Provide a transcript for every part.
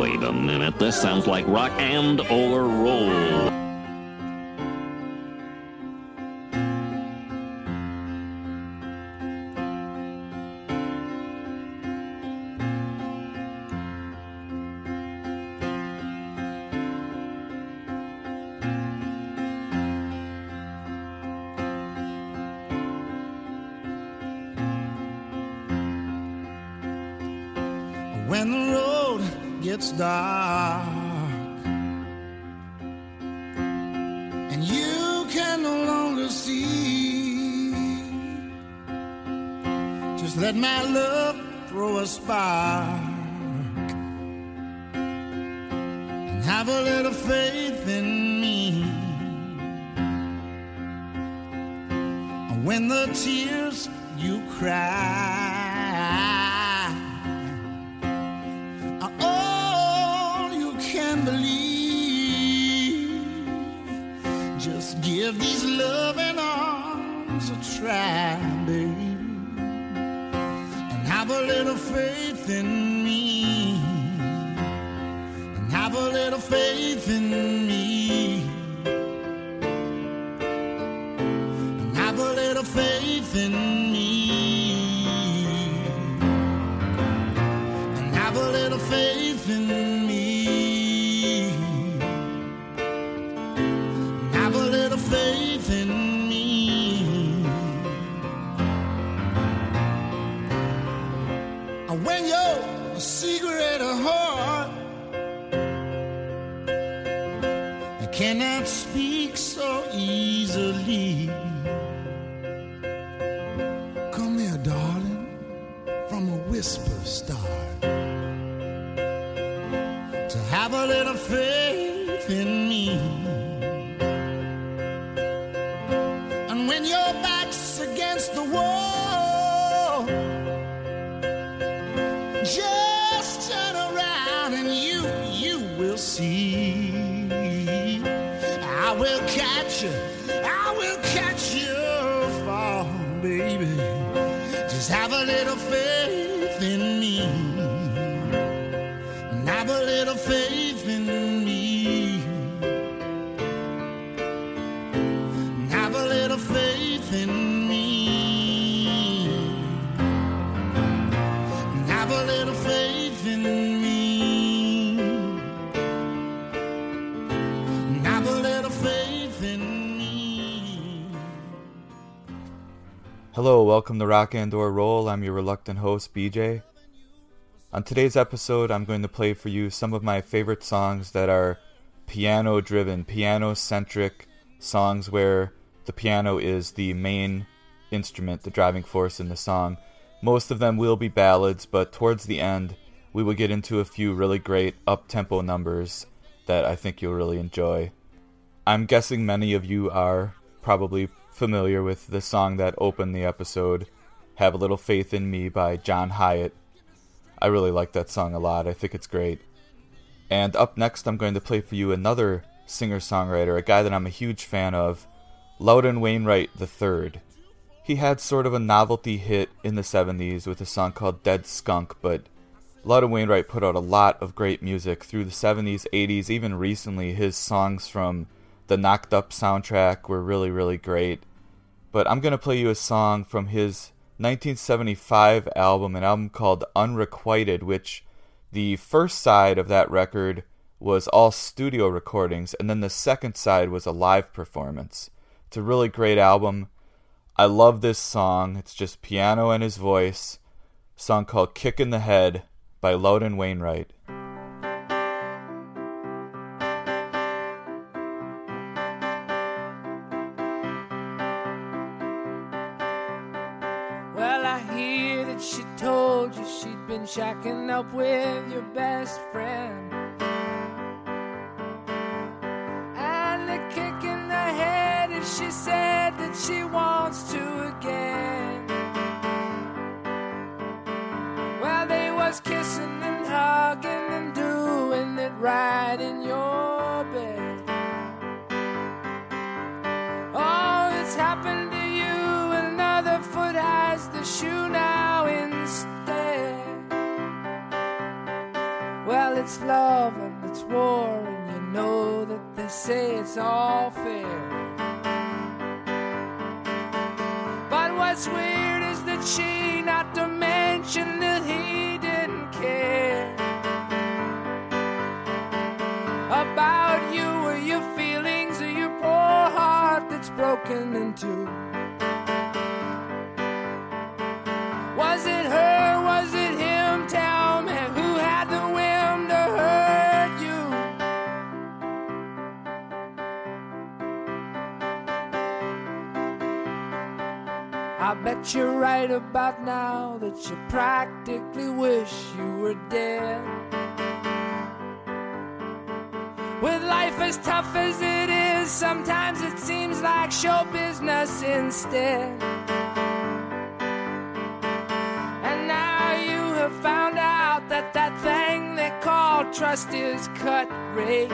Wait a minute, this sounds like rock and or roll. Welcome to Rock and or Roll. I'm your reluctant host, BJ. On today's episode, I'm going to play for you some of my favorite songs that are piano driven, piano centric songs where the piano is the main instrument, the driving force in the song. Most of them will be ballads, but towards the end, we will get into a few really great up tempo numbers that I think you'll really enjoy. I'm guessing many of you are probably familiar with the song that opened the episode, Have a Little Faith in Me by John Hiatt. I really like that song a lot. I think it's great. And up next, I'm going to play for you another singer songwriter, a guy that I'm a huge fan of, Loudon Wainwright III. He had sort of a novelty hit in the 70s with a song called Dead Skunk, but Loudon Wainwright put out a lot of great music through the 70s, 80s, even recently. His songs from the Knocked Up soundtrack were really, really great. But I'm going to play you a song from his 1975 album, an album called Unrequited, which the first side of that record was all studio recordings, and then the second side was a live performance. It's a really great album. I love this song. It's just piano and his voice. A song called Kick in the Head by Loudon Wainwright. Shacking up with your best friend. And the kick in the head is she said that she wants love and it's war, and you know that they say it's all fair. But what's weird is that she, not to mention that he didn't care about you or your feelings or your poor heart that's broken in two. Bet you're right about now that you practically wish you were dead. With life as tough as it is, sometimes it seems like show business instead. And now you have found out that that thing they call trust is cut rate.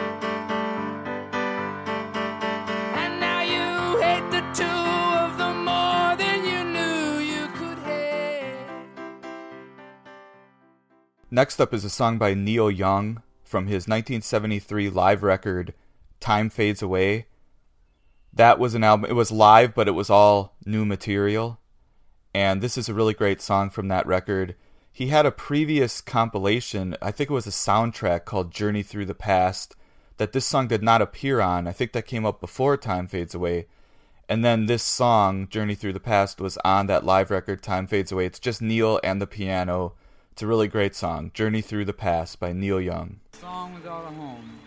Next up is a song by Neil Young from his 1973 live record Time Fades Away. That was an album, it was live, but it was all new material. And this is a really great song from that record. He had a previous compilation, I think it was a soundtrack called Journey Through the Past, that this song did not appear on. I think that came up before Time Fades Away. And then this song, Journey Through the Past, was on that live record, Time Fades Away. It's just Neil and the piano. It's a really great song, Journey Through the Past by Neil Young. Song without a home.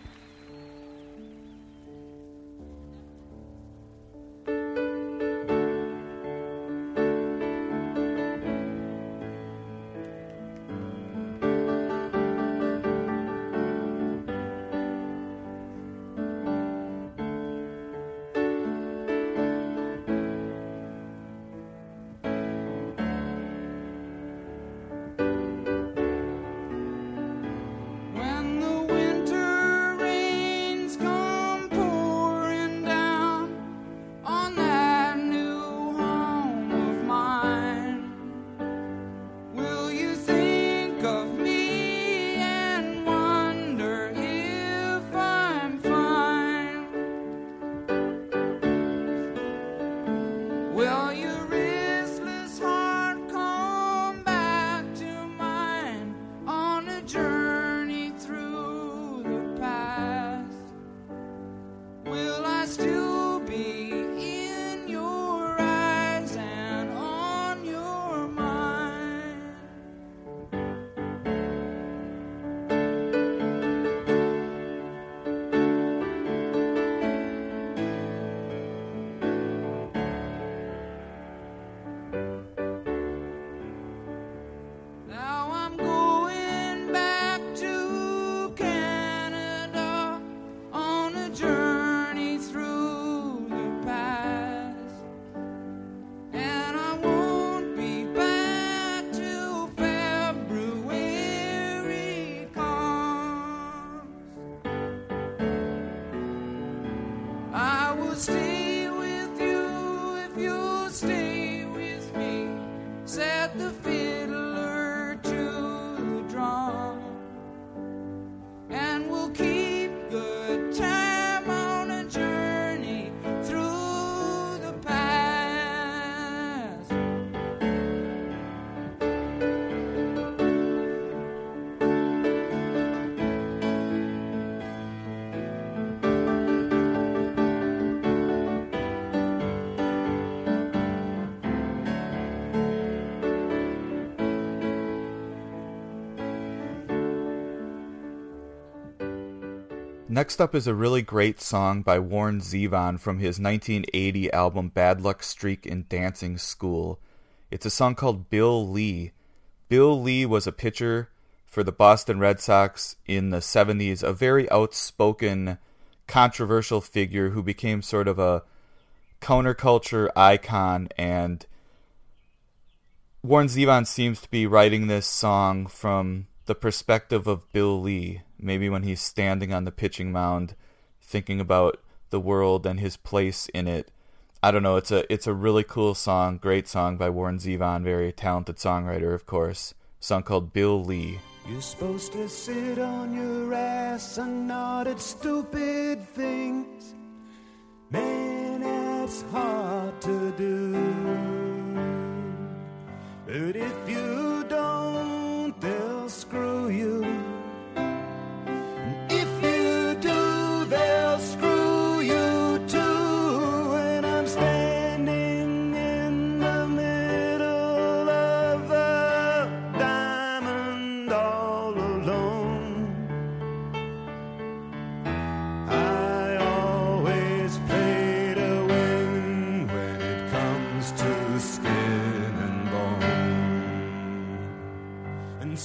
Next up is a really great song by Warren Zevon from his 1980 album Bad Luck Streak in Dancing School. It's a song called Bill Lee. Bill Lee was a pitcher for the Boston Red Sox in the 70s, a very outspoken, controversial figure who became sort of a counterculture icon and Warren Zevon seems to be writing this song from the perspective of Bill Lee, maybe when he's standing on the pitching mound thinking about the world and his place in it. I don't know, it's a it's a really cool song, great song by Warren Zevon, very talented songwriter, of course. A song called Bill Lee. You're supposed to sit on your ass and nod at stupid things. Man, that's hard to do. But if you don't, screw you.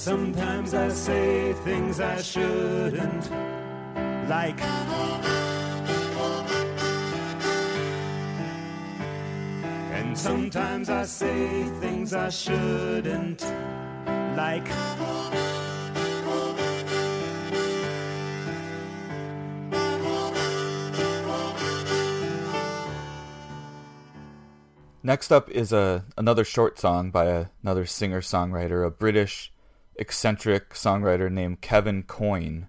Sometimes I say things I shouldn't, like. And sometimes I say things I shouldn't, like. Next up is a another short song by a, another singer-songwriter, a British eccentric songwriter named Kevin Coyne.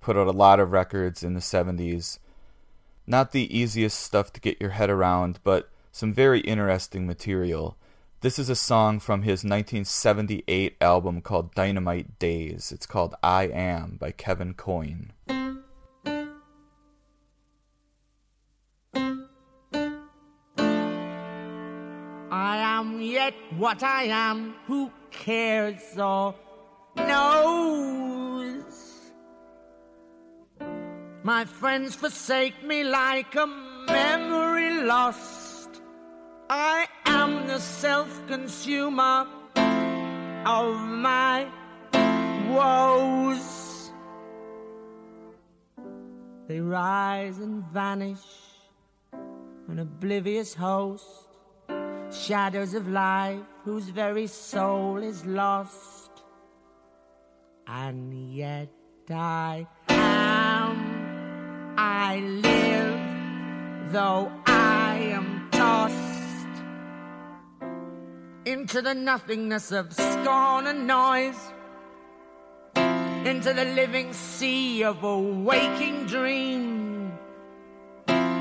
Put out a lot of records in the 70s. Not the easiest stuff to get your head around, but some very interesting material. This is a song from his 1978 album called Dynamite Daze. It's called I Am by Kevin Coyne. I am yet what I am. Who cares or knows? My friends forsake me like a memory lost. I am the self consumer of my woes. They rise and vanish, an oblivious host shadows of life whose very soul is lost. And yet I am, I live, though I am tossed into the nothingness of scorn and noise, into the living sea of a waking dream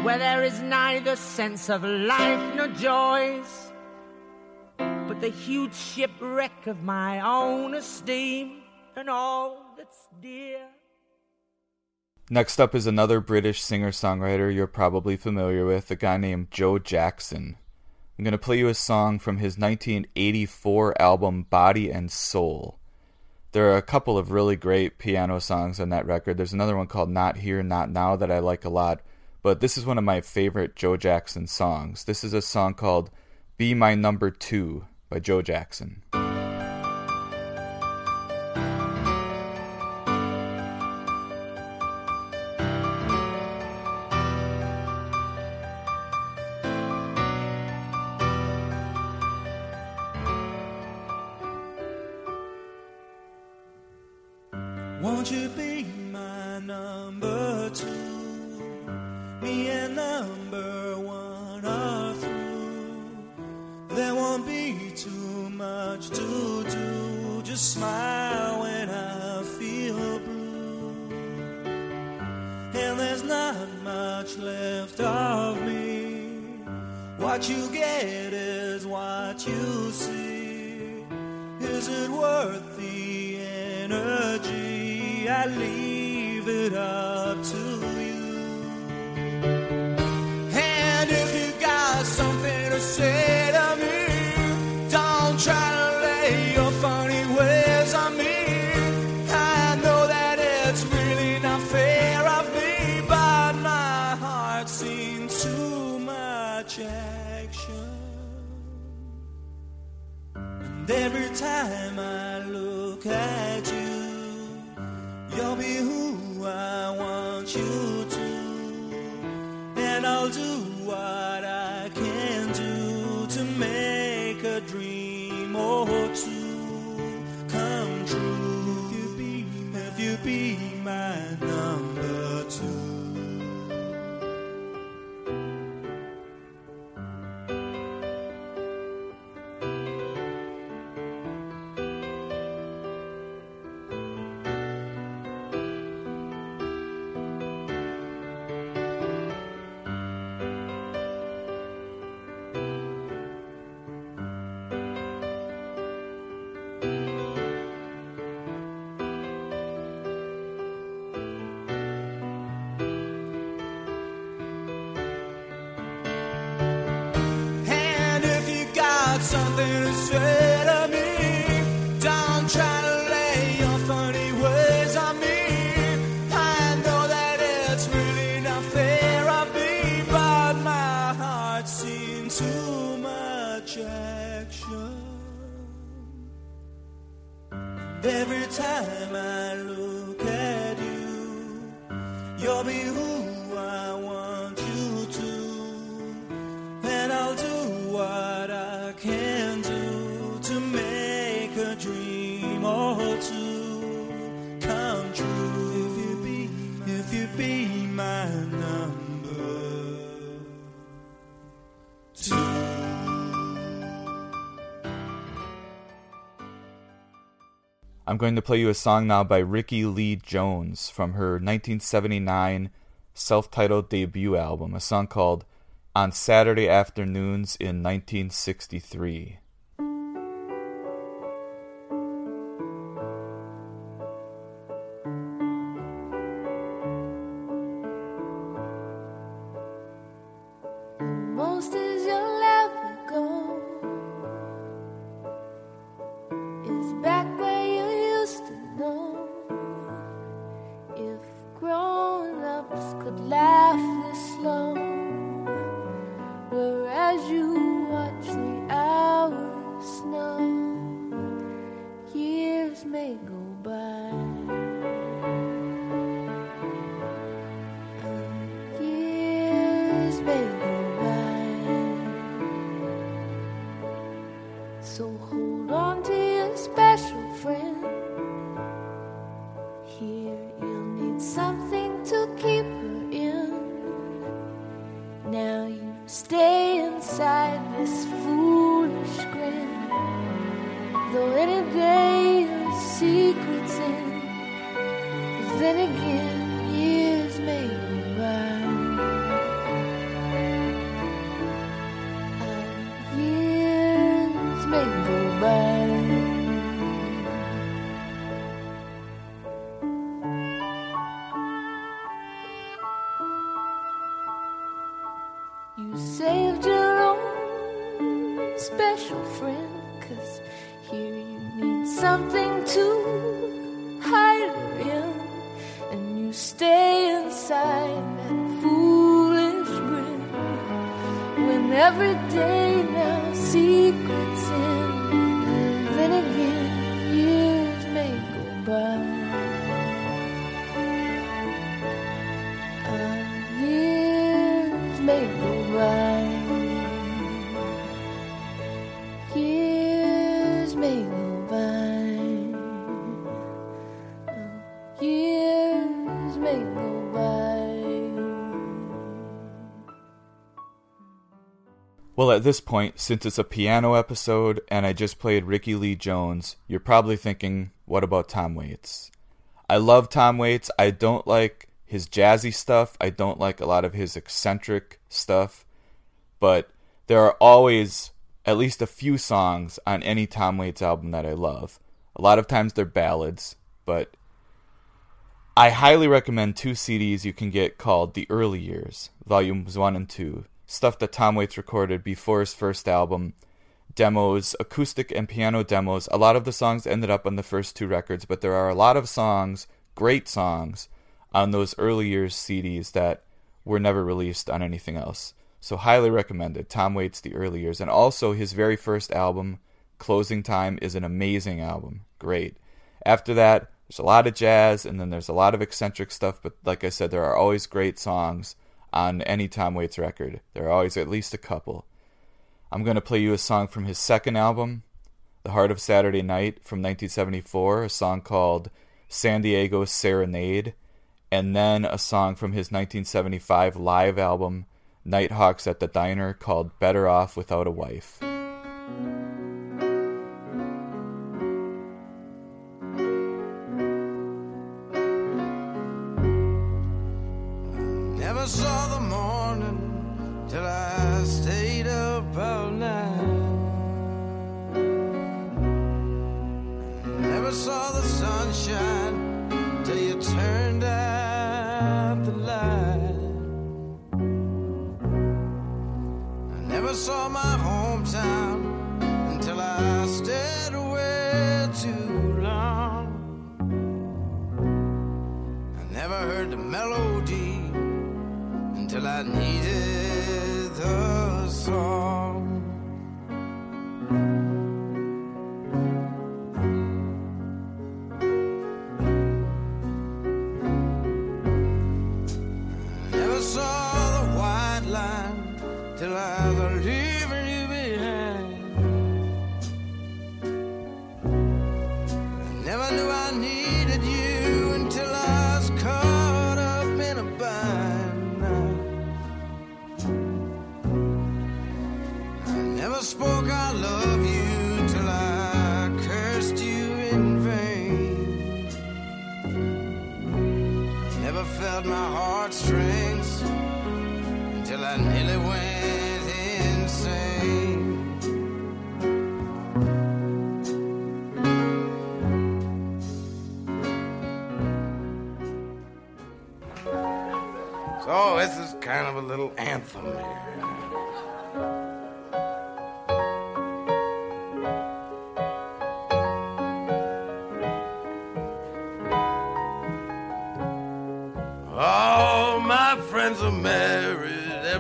where there is neither sense of life nor joys, but the huge shipwreck of my own esteem and all that's dear. Next up is another British singer songwriter you're probably familiar with, a guy named Joe Jackson. I'm going to play you a song from his 1984 album Body and Soul. There are a couple of really great piano songs on that record. There's another one called Not Here, Not Now that I like a lot, but this is one of my favorite Joe Jackson songs. This is a song called Be My Number Two by Joe Jackson. I'm going to play you a song now by Rickie Lee Jones from her 1979 self titled debut album, a song called On Saturday Afternoons in 1963. Well, at this point, since it's a piano episode and I just played Rickie Lee Jones, you're probably thinking, what about Tom Waits? I love Tom Waits. I don't like his jazzy stuff. I don't like a lot of his eccentric stuff. But there are always at least a few songs on any Tom Waits album that I love. A lot of times they're ballads, but I highly recommend two CDs you can get called The Early Years, Volumes 1 and 2. Stuff that Tom Waits recorded before his first album, demos, acoustic and piano demos. A lot of the songs ended up on the first two records, but there are a lot of songs, great songs, on those early years CDs that were never released on anything else. So highly recommended. Tom Waits The Early Years. And also his very first album, Closing Time, is an amazing album. Great. After that, there's a lot of jazz and then there's a lot of eccentric stuff, but like I said, there are always great songs on any Tom Waits record. There are always at least a couple. I'm going to play you a song from his second album, The Heart of Saturday Night from 1974, a song called San Diego Serenade, and then a song from his 1975 live album, Nighthawks at the Diner, called Better Off Without a Wife. Never saw the morning till I stayed up all night. Never saw the sunshine till you turned out the light. I never saw my hometown until I stayed away too long. I never heard the mellow until I needed the song. Heartstrings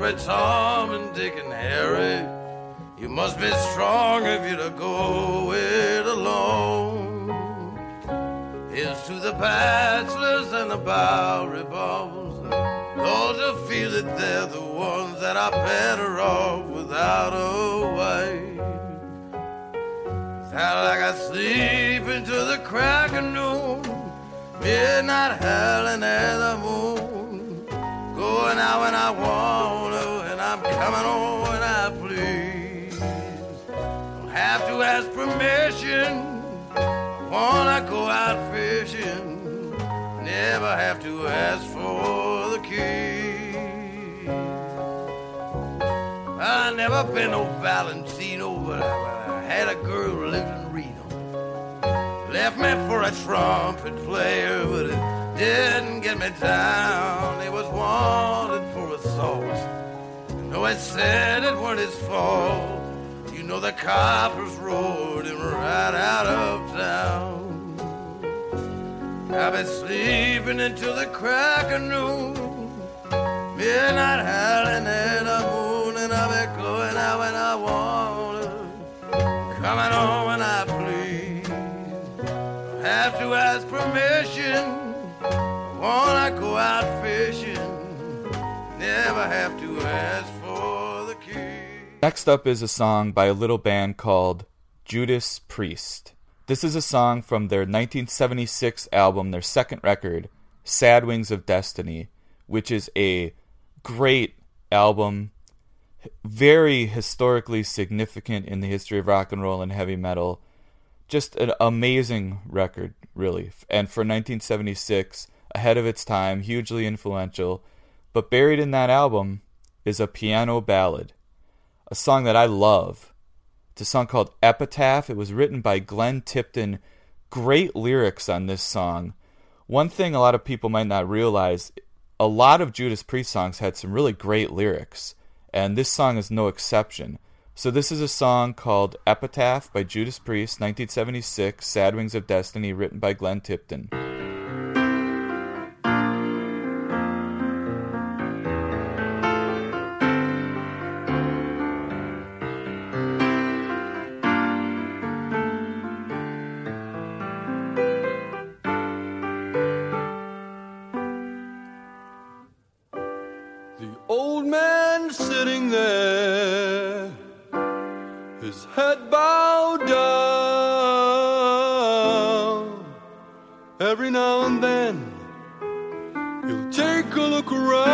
married, Tom and Dick and Harry. You must be strong if you're to go a trumpet player, but it didn't get me down. He was wanted for assault. No, it said it weren't his fault. You know the coppers roared him right out of town. I've been sleeping until the crack of noon. Midnight howling at the moon, and I've been going out when I want Have to ask permission. Go out fishing. Never have to ask for the key. Next up is a song by a little band called Judas Priest. This is a song from their 1976 album, their second record, Sad Wings of Destiny, which is a great album, very historically significant in the history of rock and roll and heavy metal. Just an amazing record, really. And for 1976, ahead of its time, hugely influential. But buried in that album is a piano ballad, a song that I love. It's a song called Epitaph. It was written by Glenn Tipton. Great lyrics on this song. One thing a lot of people might not realize a lot of Judas Priest songs had some really great lyrics, and this song is no exception. So, this is a song called Epitaph by Judas Priest, 1976, Sad Wings of Destiny, written by Glenn Tipton. Every now and then, he'll take a look around,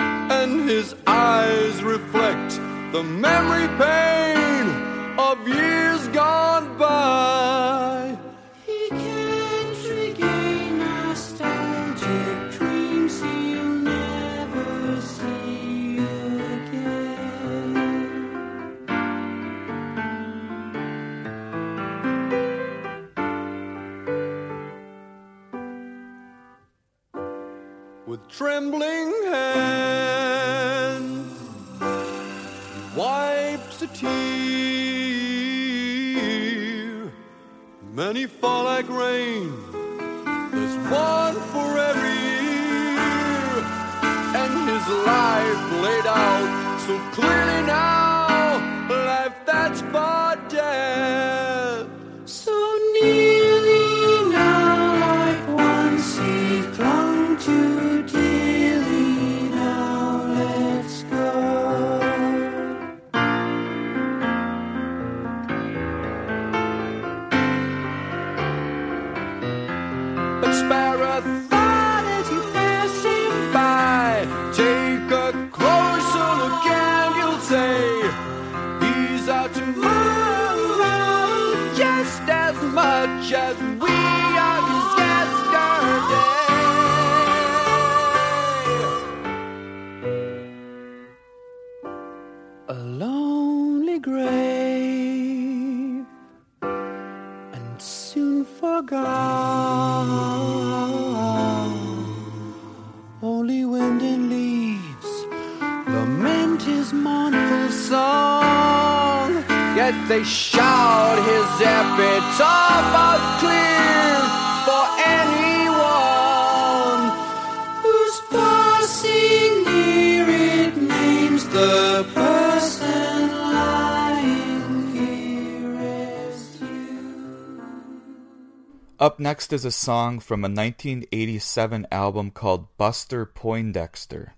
and his eyes reflect the memory pain of years gone by. Trembling hands he wipes a tear. Many fall like rain there's one for every year, and his life laid out so clearly they shout his epitaph out clear for anyone Who's passing near it names the person lying here you. Up next is a song from a 1987 album called Buster Poindexter.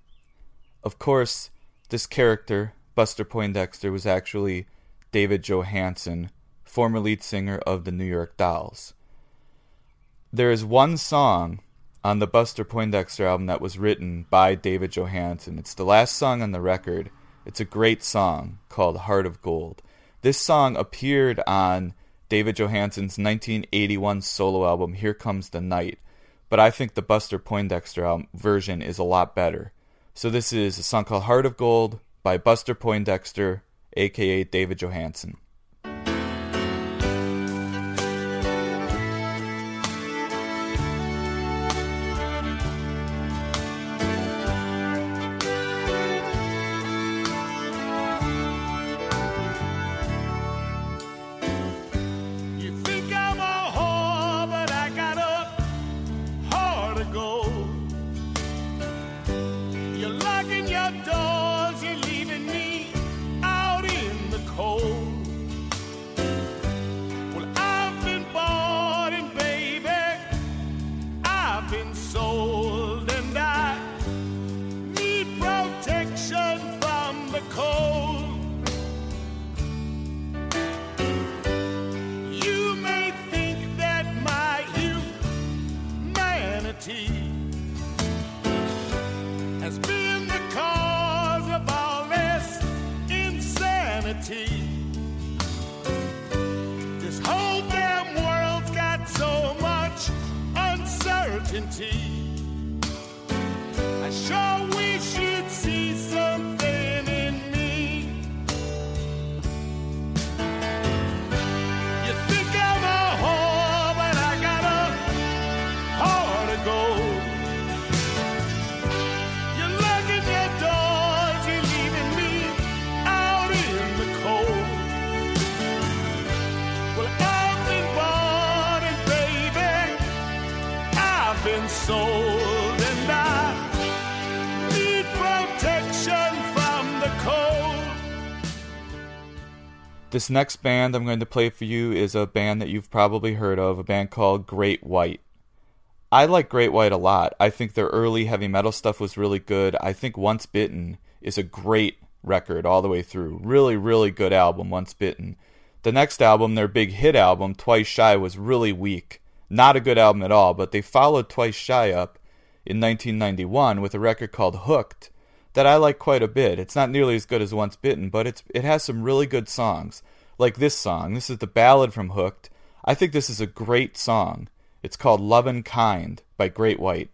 Of course, this character, Buster Poindexter, was actually David Johansen, former lead singer of the New York Dolls. There is one song on the Buster Poindexter album that was written by David Johansen. It's the last song on the record. It's a great song called Heart of Gold. This song appeared on David Johansen's 1981 solo album Here Comes the Night, but I think the Buster Poindexter album version is a lot better. So this is a song called Heart of Gold by Buster Poindexter, aka David Johansen. This next band I'm going to play for you is a band that you've probably heard of, a band called Great White. I like Great White a lot. I think their early heavy metal stuff was really good. I think Once Bitten is a great record all the way through. Really, really good album, Once Bitten. The next album, their big hit album, Twice Shy, was really weak. Not a good album at all, but they followed Twice Shy up in 1991 with a record called Hooked that I like quite a bit. It's not nearly as good as Once Bitten, but it's it has some really good songs. Like this song. This is the ballad from Hooked. I think this is a great song. It's called Lovin' Kind by Great White.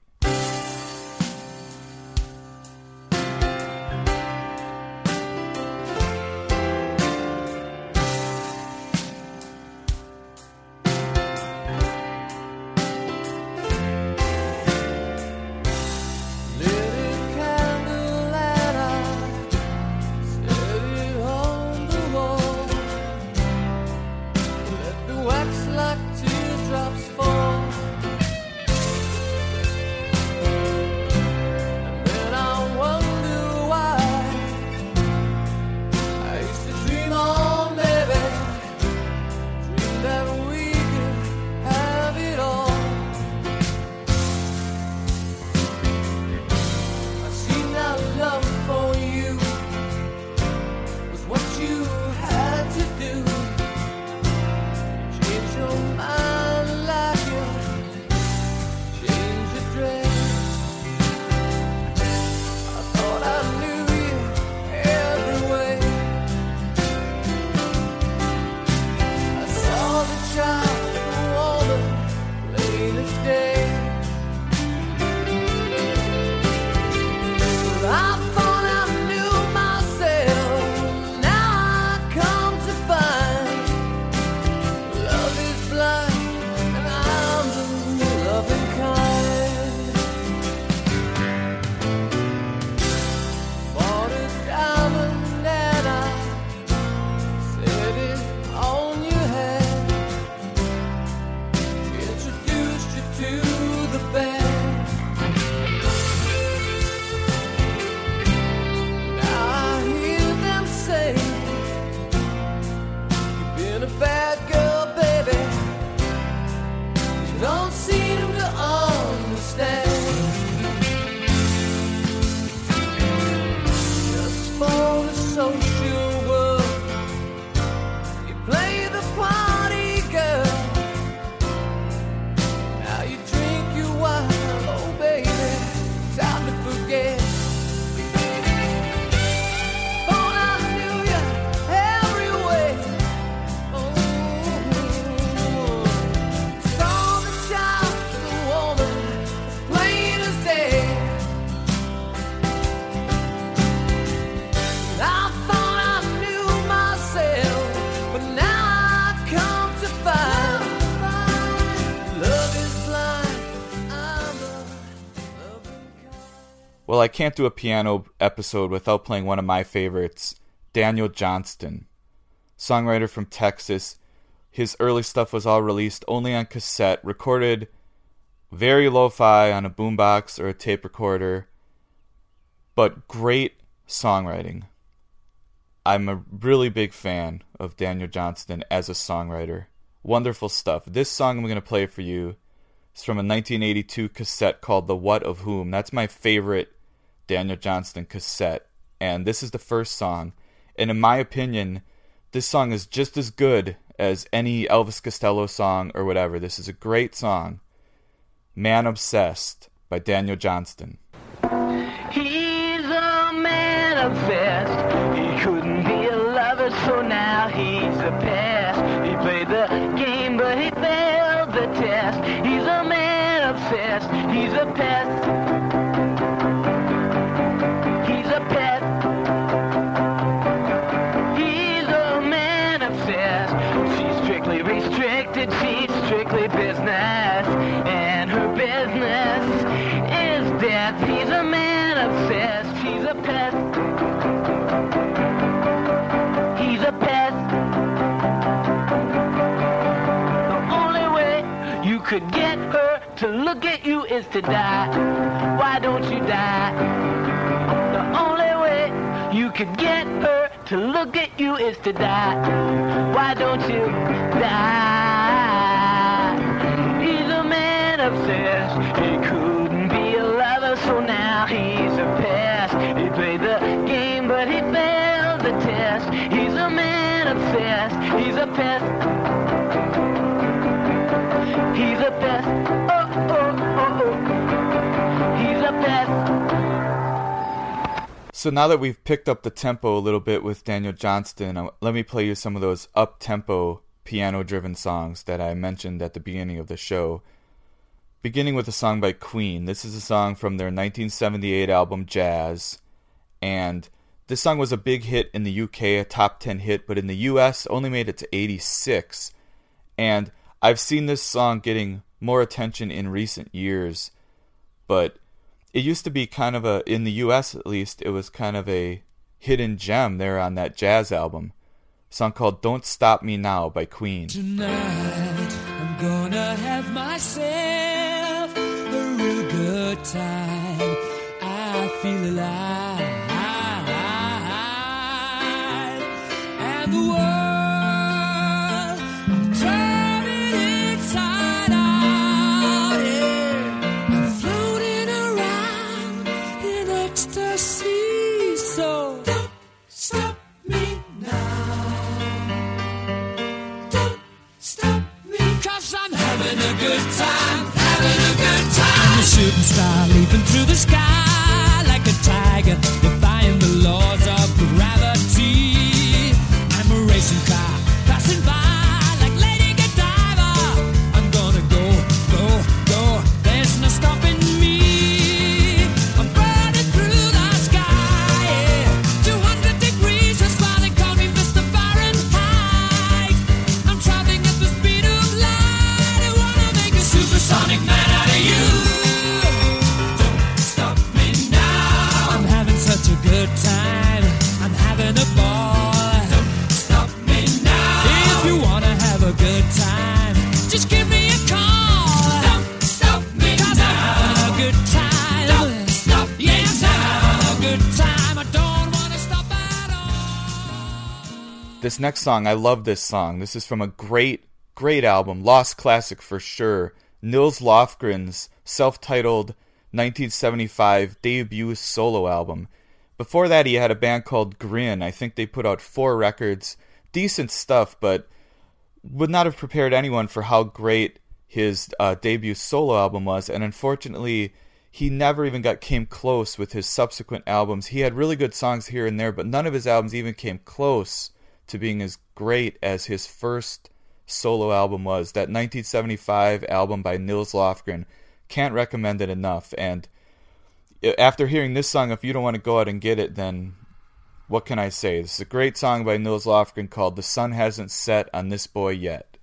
Well, I can't do a piano episode without playing one of my favorites, Daniel Johnston, songwriter from Texas. His early stuff was all released only on cassette, recorded very lo fi on a boombox or a tape recorder, but great songwriting. I'm a really big fan of Daniel Johnston as a songwriter. Wonderful stuff. This song I'm going to play for you is from a 1982 cassette called The What of Whom. That's my favorite Daniel Johnston cassette. And this is the first song. And in my opinion, this song is just as good as any Elvis Costello song or whatever. This is a great song. Man Obsessed by Daniel Johnston. He's a man obsessed. He couldn't be a lover, so now he's a pest. He played the game, but he failed the test. He's a man obsessed. He's a pest. Look at you is to die. Why don't you die? The only way you could get her to look at you is to die. Why don't you die? He's a man obsessed. He couldn't be a lover, so now he's a pest. He played the game, but he failed the test. He's a man obsessed. He's a pest. He's a So now that we've picked up the tempo a little bit with Daniel Johnston, uh, let me play you some of those up tempo piano driven songs that I mentioned at the beginning of the show. Beginning with a song by Queen. This is a song from their 1978 album Jazz. And this song was a big hit in the UK, a top 10 hit, but in the US only made it to 86. And I've seen this song getting more attention in recent years, but it used to be kind of a in the US at least it was kind of a hidden gem there on that jazz album a song called Don't Stop Me Now by Queen Tonight I'm gonna have myself a real good time. I feel alive. And the world star leaping through the sky like a tiger, This next song I love this song. This is from a great great album Lost Classic for sure. Nils Lofgren's self-titled 1975 debut solo album. Before that he had a band called Grin. I think they put out four records. Decent stuff but would not have prepared anyone for how great his uh, debut solo album was, and unfortunately, he never even got came close with his subsequent albums. He had really good songs here and there, but none of his albums even came close to being as great as his first solo album was. That 1975 album by Nils Lofgren. Can't recommend it enough. And after hearing this song, if you don't want to go out and get it, then what can I say? This is a great song by Nils Lofgren called The Sun Hasn't Set on This Boy Yet.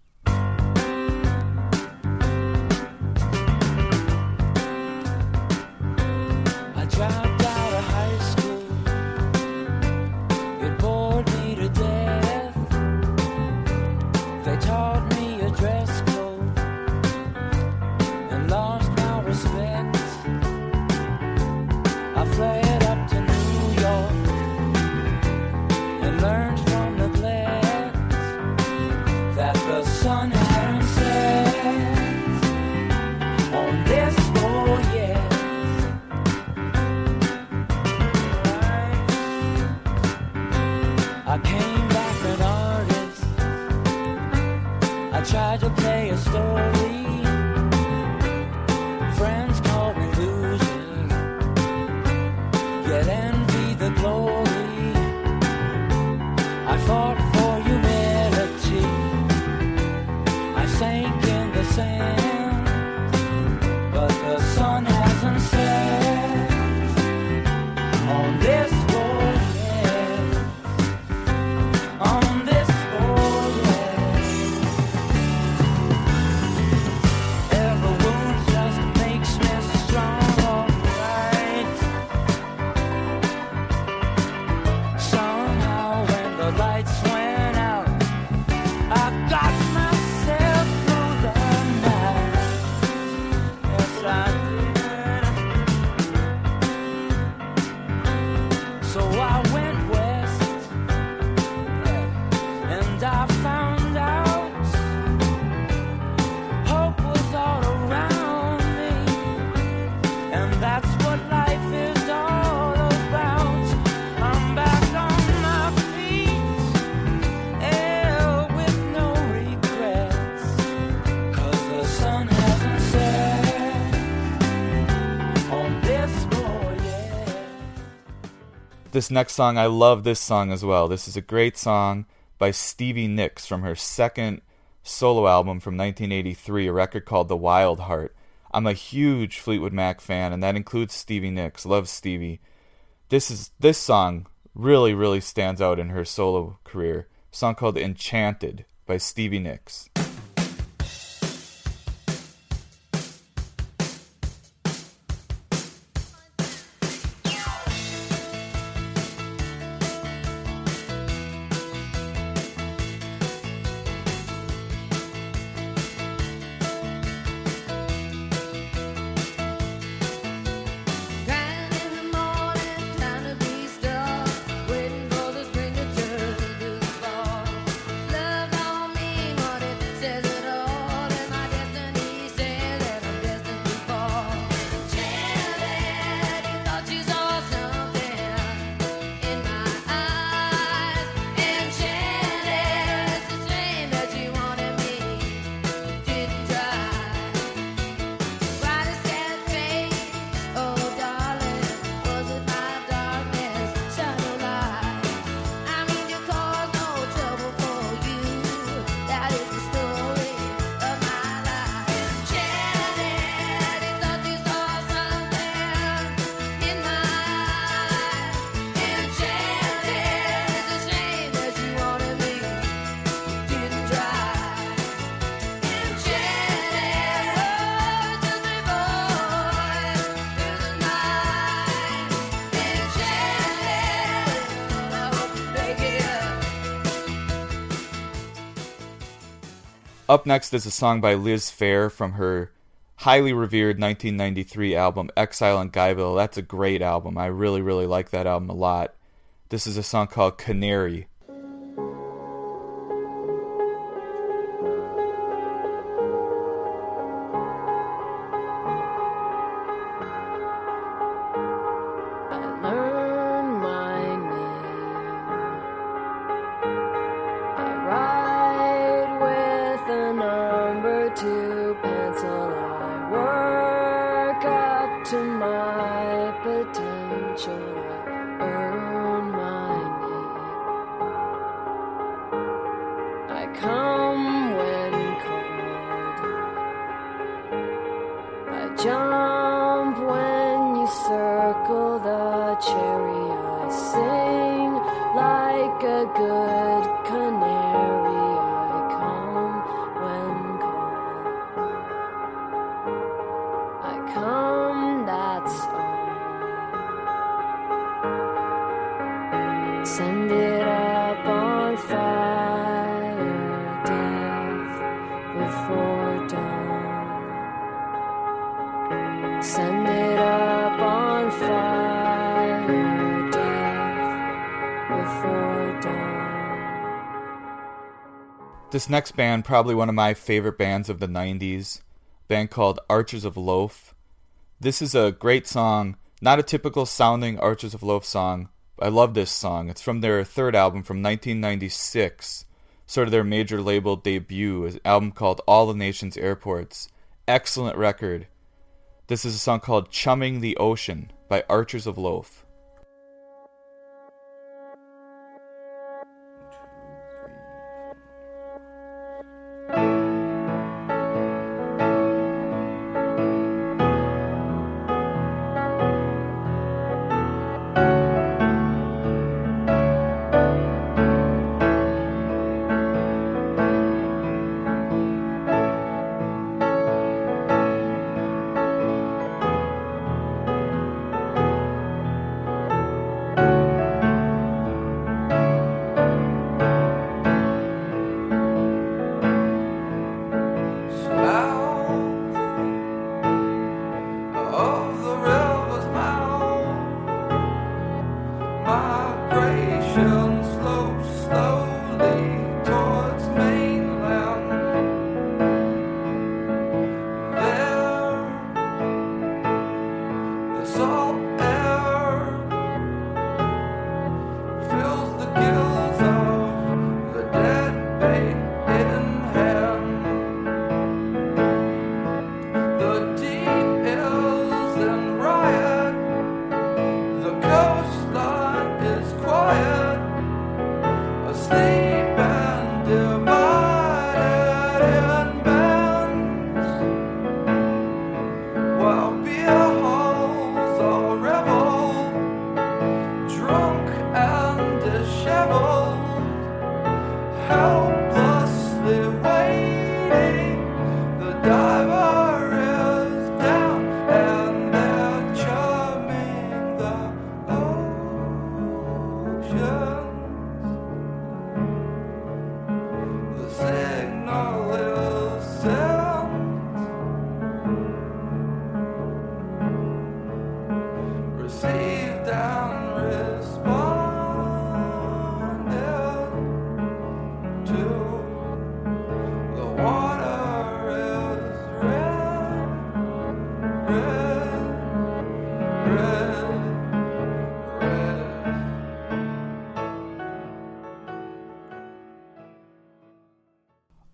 This next song, I love this song as well. This is a great song by Stevie Nicks from her second solo album from 1983, a record called The Wild Heart. I'm a huge Fleetwood Mac fan, and that includes Stevie Nicks. Love Stevie. This is this song really, really stands out in her solo career. A song called Enchanted by Stevie Nicks. Up next is a song by Liz Phair from her highly revered 1993 album Exile in Guyville. That's a great album. I really, really like that album a lot. This is a song called Canary. Come when called. I jump This next band, probably one of my favorite bands of the 90s, band called Archers of Loaf. This is a great song, not a typical sounding Archers of Loaf song. I love this song. It's from their third album from 1996, sort of their major label debut, an album called All the Nation's Airports. Excellent record. This is a song called Chumming the Ocean by Archers of Loaf.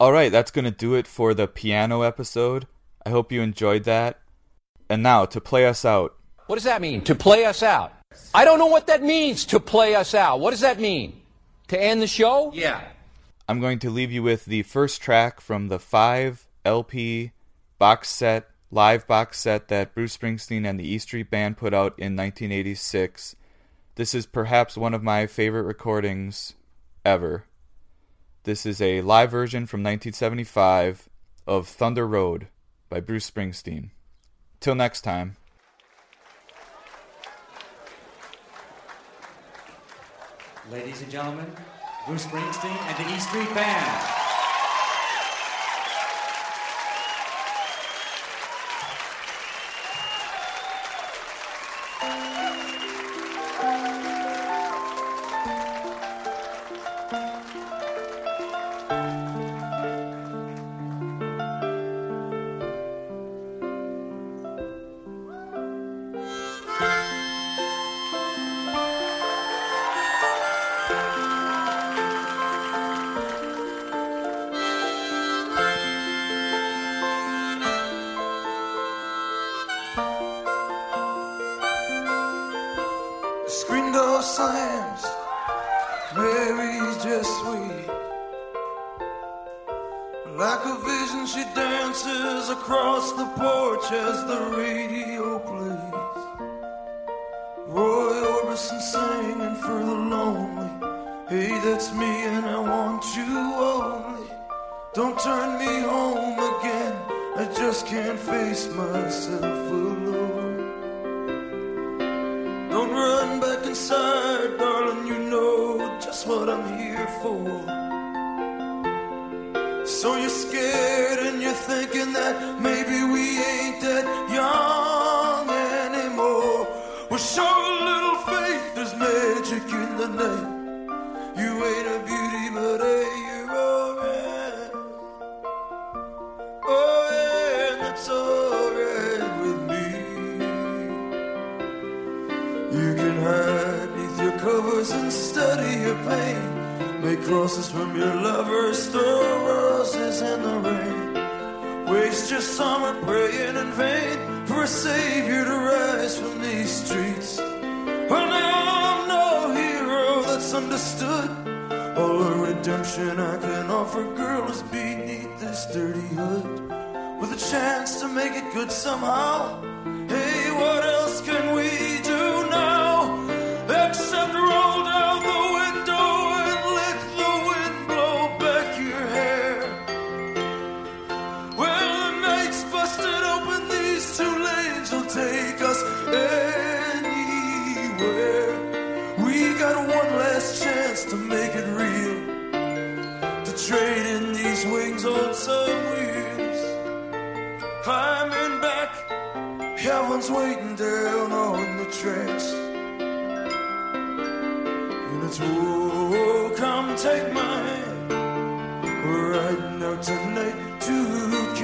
All right, that's going to do it for the piano episode. I hope you enjoyed that. And now, to play us out, What does that mean? To play us out? I don't know what that means, to play us out. What does that mean? To end the show? Yeah. I'm going to leave you with the first track from the 5 LP box set, live box set that Bruce Springsteen and the E Street Band put out in 1986. This is perhaps one of my favorite recordings ever. This is a live version from 1975 of Thunder Road by Bruce Springsteen. Till next time. Ladies and gentlemen, Bruce Springsteen and the E Street Band.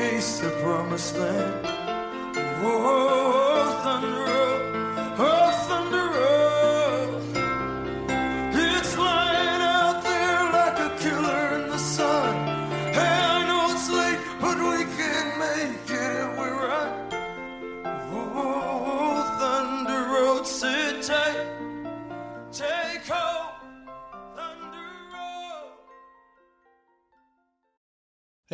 To case the promised land. Whoa,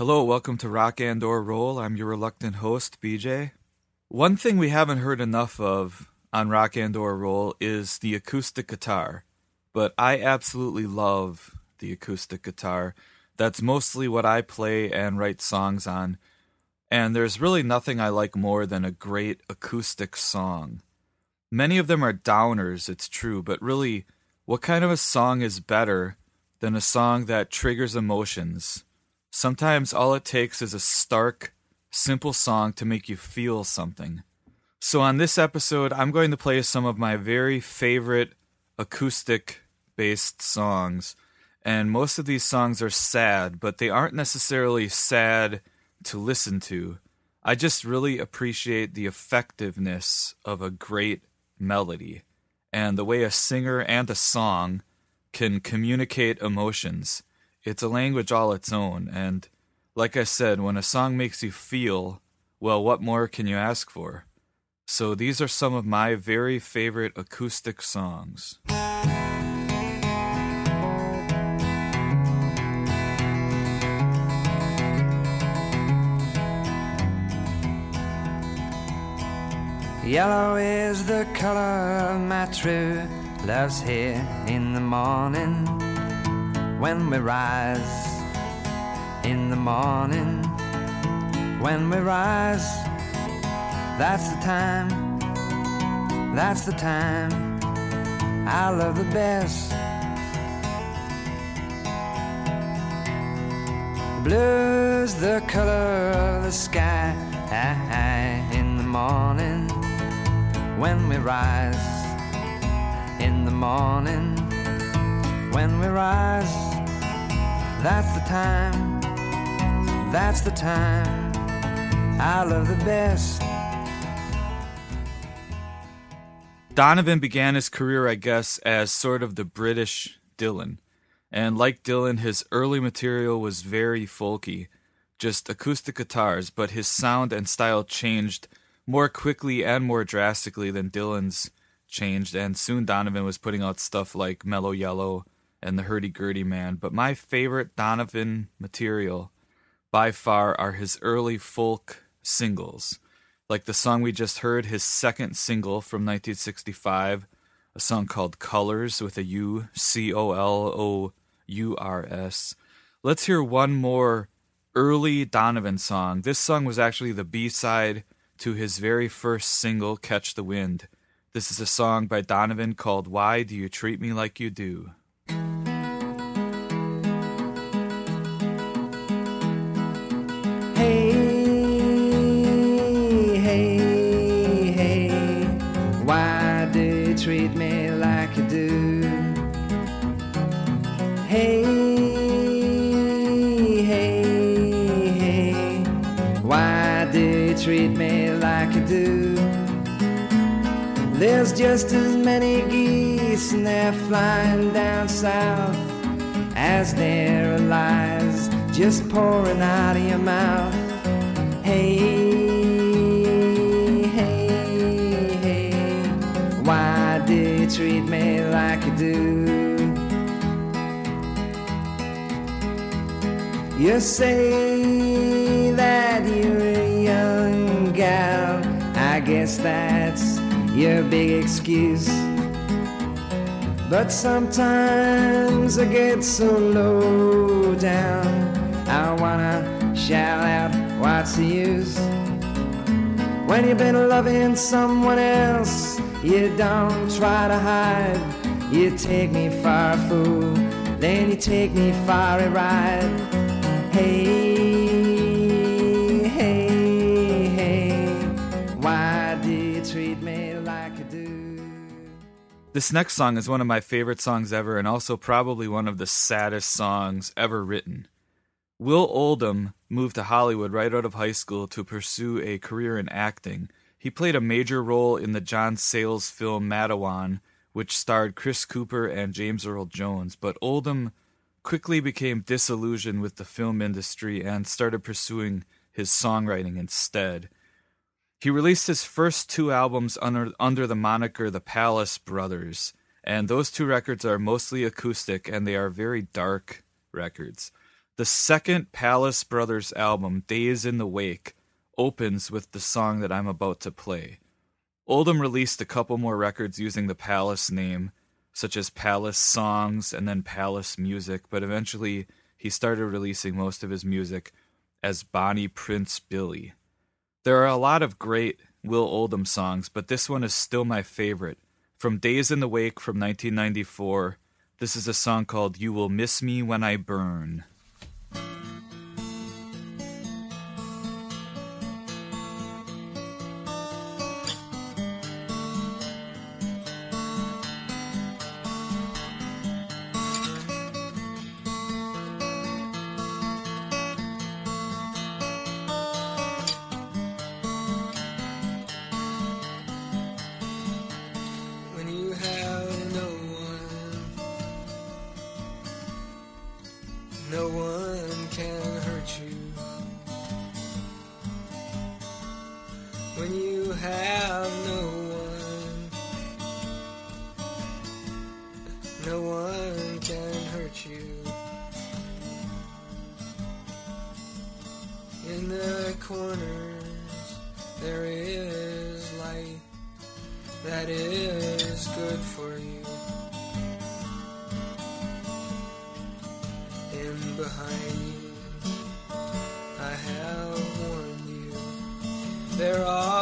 Hello, welcome to Rock and or Roll. I'm your reluctant host, BJ. One thing we haven't heard enough of on Rock and or Roll is the acoustic guitar, but I absolutely love the acoustic guitar. That's mostly what I play and write songs on, and there's really nothing I like more than a great acoustic song. Many of them are downers, it's true, but really, what kind of a song is better than a song that triggers emotions? Sometimes all it takes is a stark, simple song to make you feel something. So, on this episode, I'm going to play some of my very favorite acoustic based songs. And most of these songs are sad, but they aren't necessarily sad to listen to. I just really appreciate the effectiveness of a great melody and the way a singer and a song can communicate emotions it's a language all its own. And like I said, when a song makes you feel, well, what more can you ask for? So these are some of my very favorite acoustic songs. Yellow is the color of my true love's here in the morning when we rise. In the morning when we rise. That's the time, that's the time I love the best. Blue's the color of the sky in the morning when we rise. In the morning when we rise. That's the time. That's the time. I love the best. Donovan began his career, I guess, as sort of the British Dylan. And like Dylan, his early material was very folky, just acoustic guitars, but his sound and style changed more quickly and more drastically than Dylan's changed. And soon Donovan was putting out stuff like Mellow Yellow and The Hurdy Gurdy Man. But my favorite Donovan material by far are his early folk singles. Like the song we just heard, his second single from 1965, a song called Colors with a U, C O L O U R S. Let's hear one more early Donovan song. This song was actually the B side to his very first single, Catch the Wind. This is a song by Donovan called Why Do You Treat Me Like You Do? Just as many geese and they're flying down south as there are lies just pouring out of your mouth. Hey, hey, hey, why do you treat me like you do? You say that you're a young gal, I guess that's your big excuse. But sometimes I get so low down, I wanna shout out, what's the use? When you've been loving someone else, you don't try to hide. You take me for a fool, then you take me for a ride. Hey, This next song is one of my favorite songs ever, and also probably one of the saddest songs ever written. Will Oldham moved to Hollywood right out of high school to pursue a career in acting. He played a major role in the John Sayles film Matewan, which starred Chris Cooper and James Earl Jones, but Oldham quickly became disillusioned with the film industry and started pursuing his songwriting instead. He released his first two albums under, under the moniker The Palace Brothers, and those two records are mostly acoustic and they are very dark records. The second Palace Brothers album, Days in the Wake, opens with the song that I'm about to play. Oldham released a couple more records using the Palace name, such as Palace Songs and then Palace Music, but eventually he started releasing most of his music as Bonnie Prince Billy. There are a lot of great Will Oldham songs, but this one is still my favorite. From Days in the Wake from 1994, this is a song called You Will Miss Me When I Burn. The corners, there is light that is good for you. And behind you, I have warned you. There are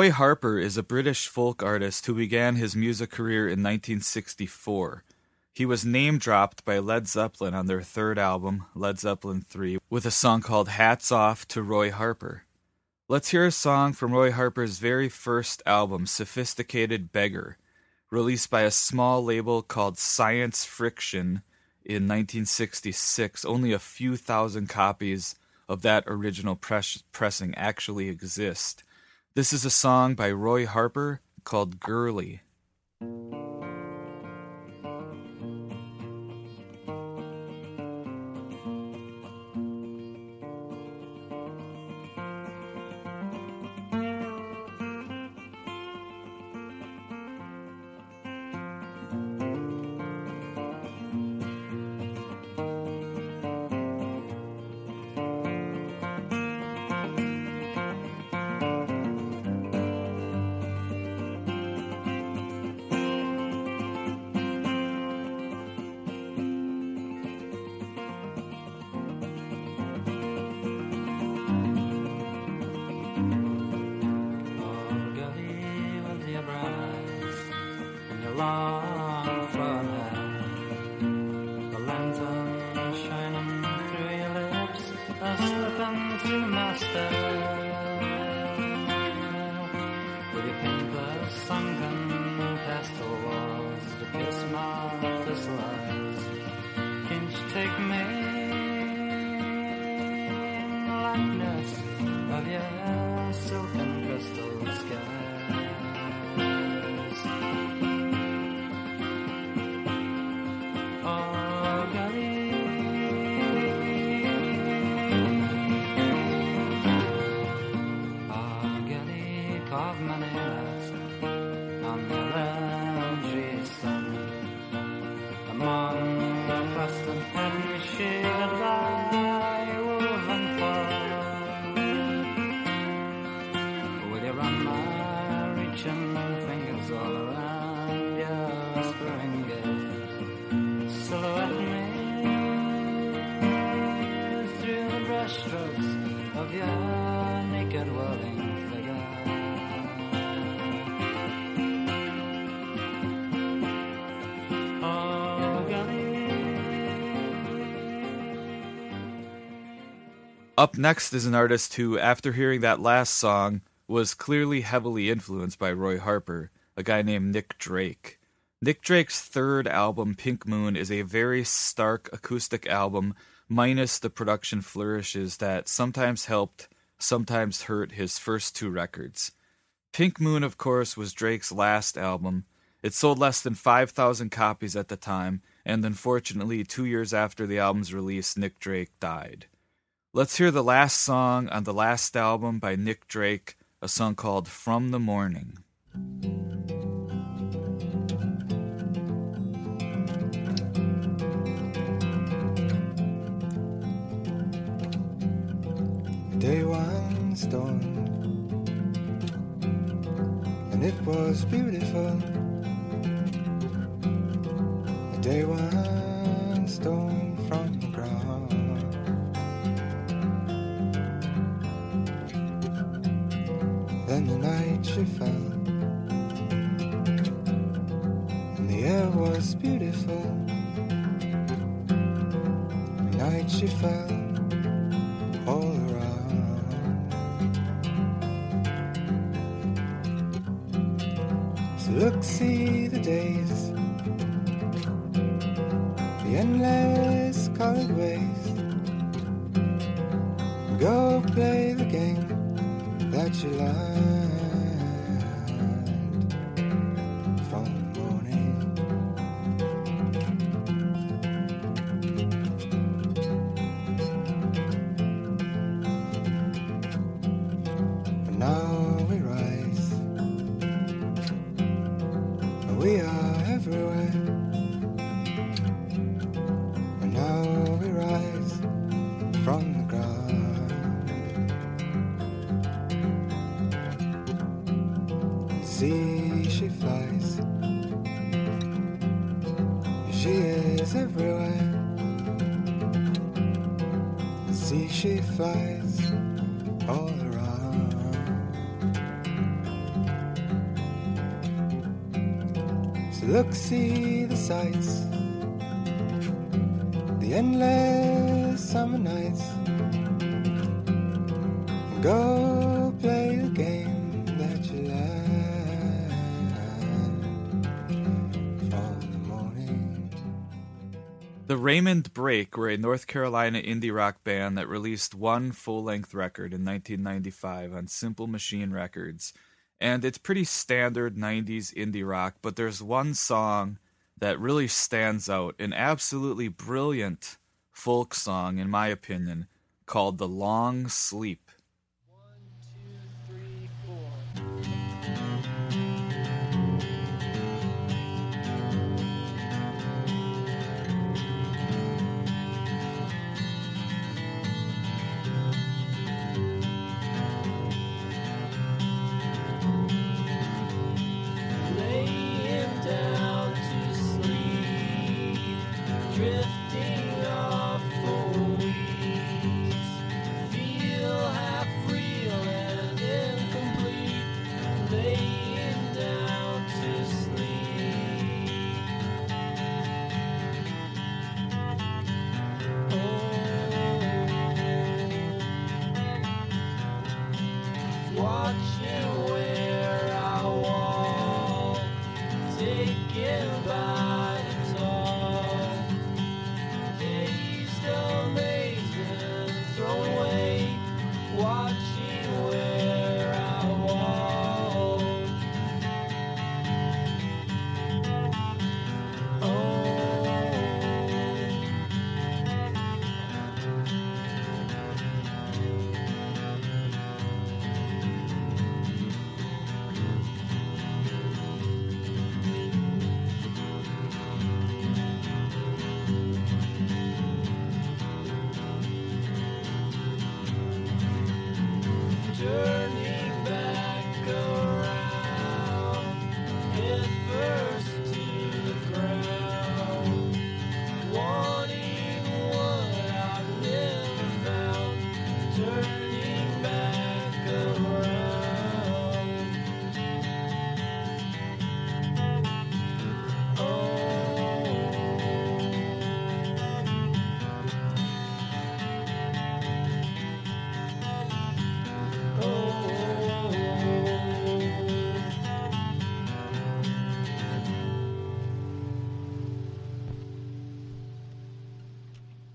Roy Harper is a British folk artist who began his music career in 1964. He was name dropped by Led Zeppelin on their third album, Led Zeppelin 3, with a song called Hats Off to Roy Harper. Let's hear a song from Roy Harper's very first album, Sophisticated Beggar, released by a small label called Science Friction in 1966. Only a few thousand copies of that original press- pressing actually exist. This is a song by Roy Harper called Girly. And Up next is an artist who, after hearing that last song, was clearly heavily influenced by Roy Harper, a guy named Nick Drake. Nick Drake's third album, Pink Moon, is a very stark acoustic album, minus the production flourishes that sometimes helped, sometimes hurt his first two records. Pink Moon, of course, was Drake's last album. It sold less than 5,000 copies at the time, and unfortunately, two years after the album's release, Nick Drake died. Let's hear the last song on the last album by Nick Drake, a song called From the Morning. Day one storm and it was beautiful. Day one stone from Then the night she fell, and the air was beautiful. The night she fell all around. So look, see the days, she flies. She is everywhere. See, she flies all around. So look, see the sights, the endless summer nights. Go The Raymond Brake were a North Carolina indie rock band that released one full length record in 1995 on Simple Machine Records. And it's pretty standard 90s indie rock, but there's one song that really stands out an absolutely brilliant folk song, in my opinion, called The Long Sleep.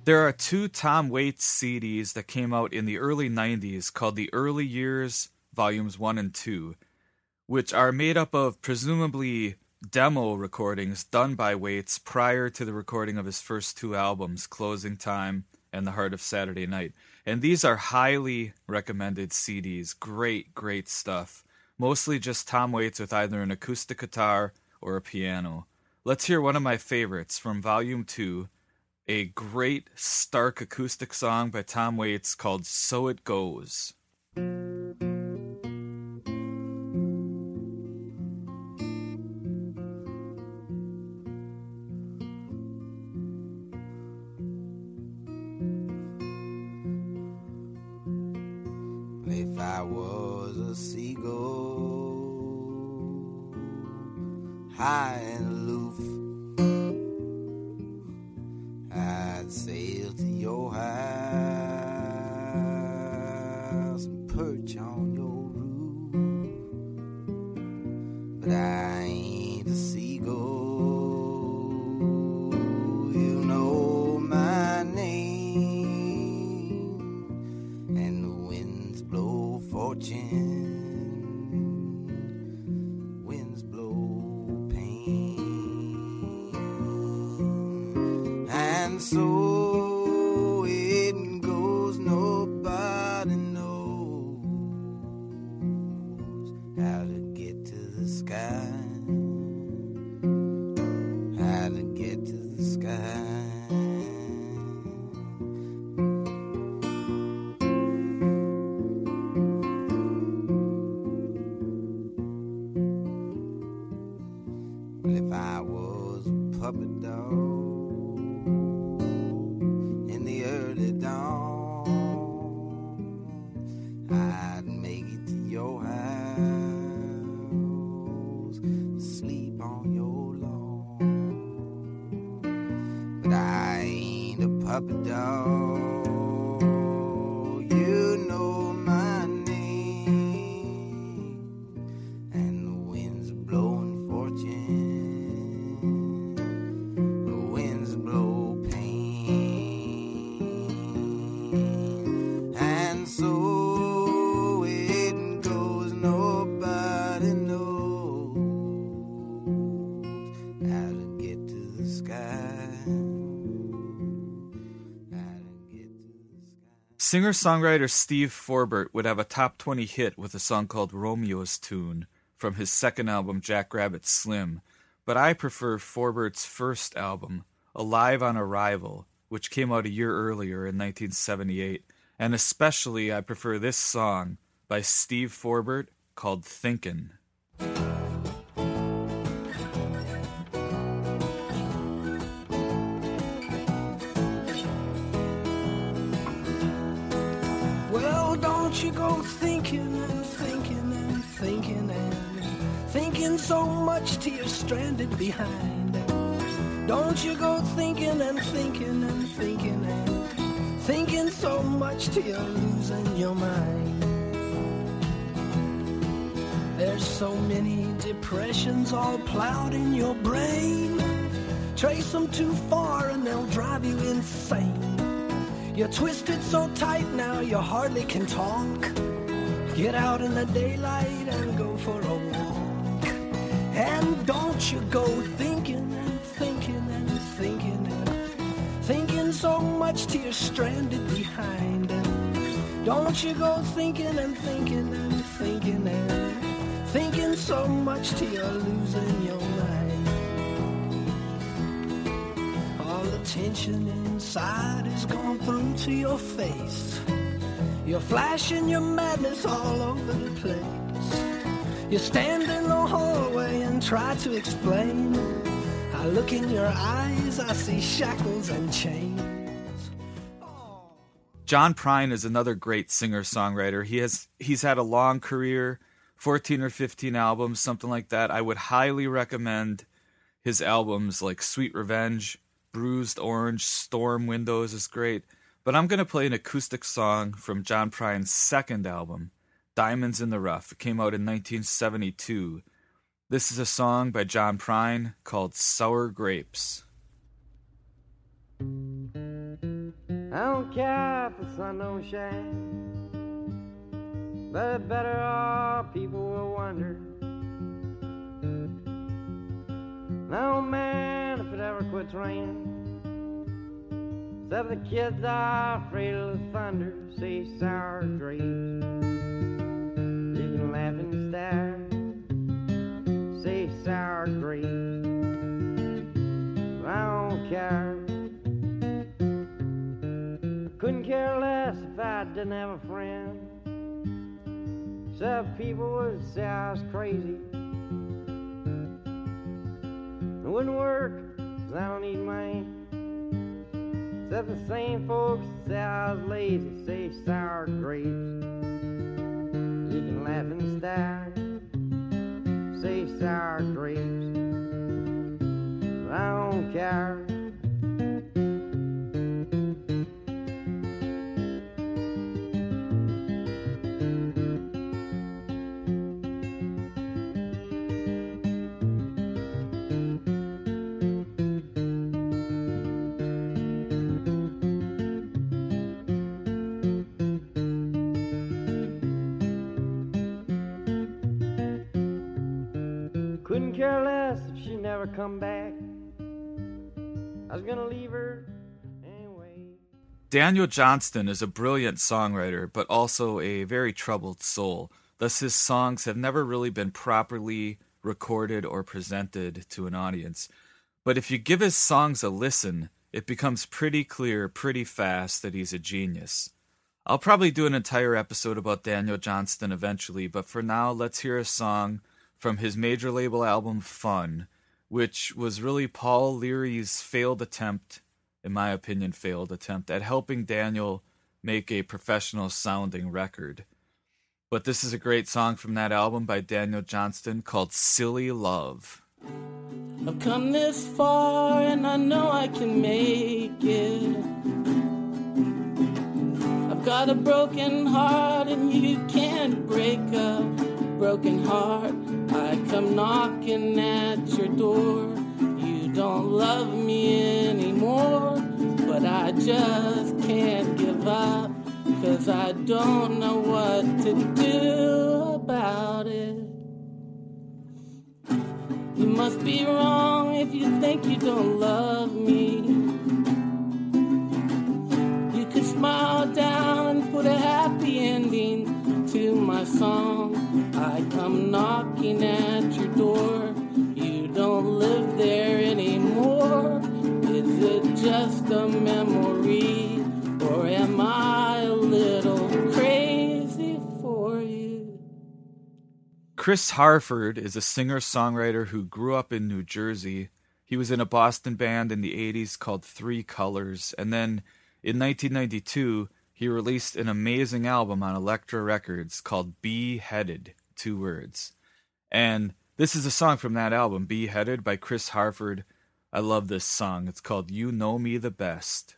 There are two Tom Waits CDs that came out in the early 90s called The Early Years Volumes 1 and 2, which are made up of presumably demo recordings done by Waits prior to the recording of his first two albums, Closing Time and The Heart of Saturday Night. And these are highly recommended CDs. Great, great stuff. Mostly just Tom Waits with either an acoustic guitar or a piano. Let's hear one of my favorites from Volume 2 a great stark acoustic song by Tom Waits called So It Goes. Singer songwriter Steve Forbert would have a top 20 hit with a song called Romeo's Tune from his second album, Jackrabbit Slim, but I prefer Forbert's first album, Alive on Arrival, which came out a year earlier in 1978, and especially I prefer this song by Steve Forbert called Thinkin'. So much till you're stranded behind. Don't you go thinking and thinking and thinking and thinking so much till you're losing your mind. There's so many depressions all plowed in your brain. Trace them too far and they'll drive you insane. You're twisted so tight now you hardly can talk. Get out in the daylight and go for a walk. And don't you go thinking and thinking and thinking and thinking so much till you're stranded behind. And don't you go thinking and thinking and thinking and thinking so much till you're losing your mind. All the tension inside is gone through to your face. You're flashing your madness all over the place. You stand in the hallway and try to explain. I look in your eyes, I see shackles and chains. Oh. John Prine is another great singer-songwriter. He has he's had a long career, 14 or 15 albums, something like that. I would highly recommend his albums like Sweet Revenge, Bruised Orange, Storm Windows is great. But I'm going to play an acoustic song from John Prine's second album, Diamonds in the Rough. It came out in 1972. This is a song by John Prine called Sour Grapes. I don't care if the sun don't shine, but better off people will wonder. No man, if it ever quits raining, except the kids are afraid of the thunder. See sour grapes, can laugh. Say sour grapes, I don't care. Couldn't care less if I didn't have a friend. Except people would say I was crazy. It wouldn't work, 'cause I don't need money. Except the same folks that say I was lazy, say sour grapes you can laugh and stare. Say sour grapes, I don't care. Come back. I was gonna leave her anyway. Daniel Johnston is a brilliant songwriter, but also a very troubled soul. Thus, his songs have never really been properly recorded or presented to an audience. But if you give his songs a listen, it becomes pretty clear pretty fast that he's a genius. I'll probably do an entire episode about Daniel Johnston eventually, but for now, let's hear a song from his major label album Fun, which was really Paul Leary's failed attempt, in my opinion, failed attempt at helping Daniel make a professional sounding record. But this is a great song from that album by Daniel Johnston called Silly Love. I've come this far and I know I can make it. I've got a broken heart and you can't break a broken heart. I come knocking at your door. You don't love me anymore, but I just can't give up. Cause I don't know what to do about it. You must be wrong if you think you don't love me. You could smile down and put a happy ending to my song. I come knocking at your door. You don't live there anymore. Is it just a memory? Or am I a little crazy for you? Chris Harford is a singer songwriter who grew up in New Jersey. He was in a Boston band in the 80s called Three Colors, and then in 1992, he released an amazing album on Elektra Records called Be Headed, two words. And this is a song from that album, Beheaded by Chris Harford. I love this song. It's called You Know Me the Best.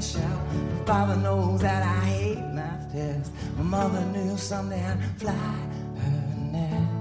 And shout. My father knows that I hate math tests. My mother knew someday I'd fly her nest.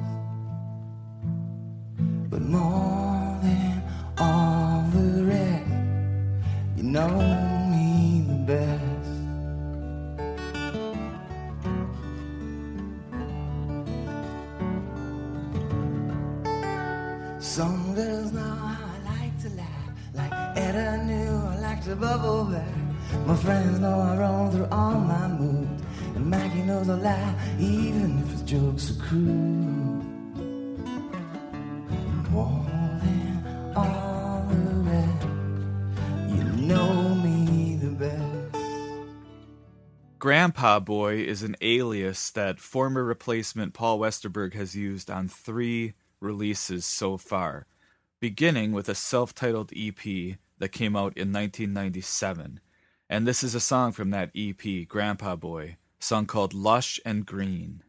Boy is an alias that former replacement Paul Westerberg has used on three releases so far, beginning with a self titled EP that came out in 1997. And this is a song from that EP, Grandpaboy, song called Lush and Green.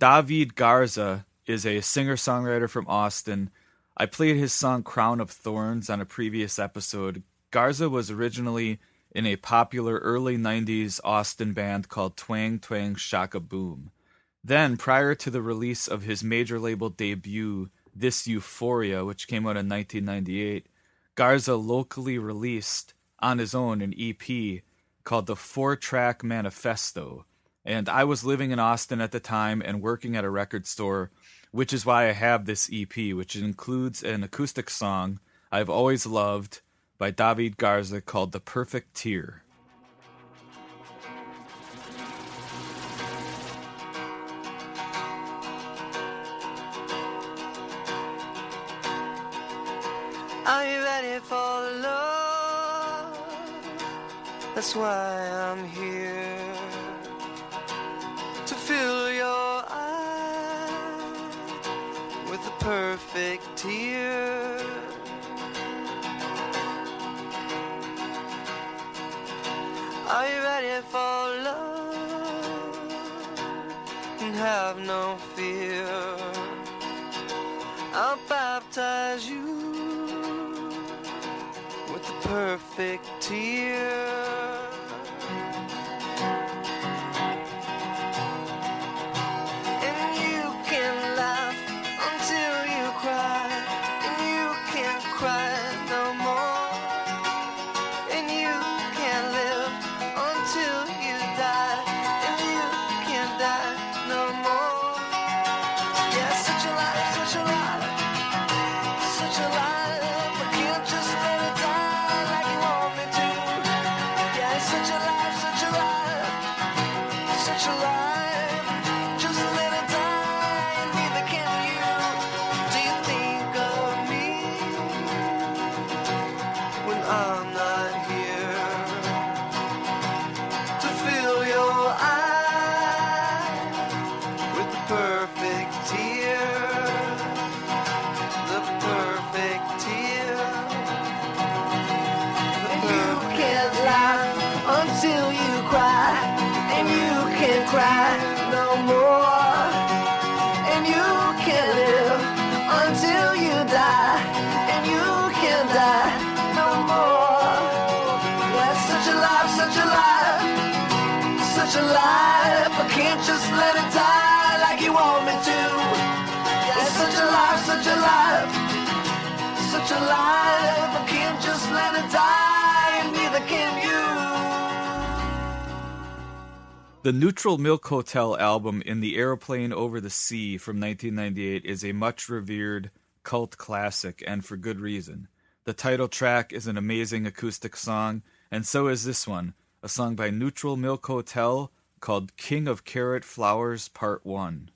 David Garza is a singer songwriter from Austin. I played his song Crown of Thorns on a previous episode. Garza was originally in a popular early 90s Austin band called Twang Twang Shock-A-Boom. Then, prior to the release of his major label debut, This Euphoria, which came out in 1998, Garza locally released on his own an EP called the Four Track Manifesto. And I was living in Austin at the time and working at a record store, which is why I have this EP, which includes an acoustic song I've always loved by David Garza called The Perfect Tear. Are you ready for love? That's why I'm here perfect tear. Are you ready for love? And have no fear. I'll baptize you with the perfect tear. Cry The Neutral Milk Hotel album In the Aeroplane Over the Sea from 1998 is a much revered cult classic, and for good reason. The title track is an amazing acoustic song, and so is this one, a song by Neutral Milk Hotel called King of Carrot Flowers Part 1.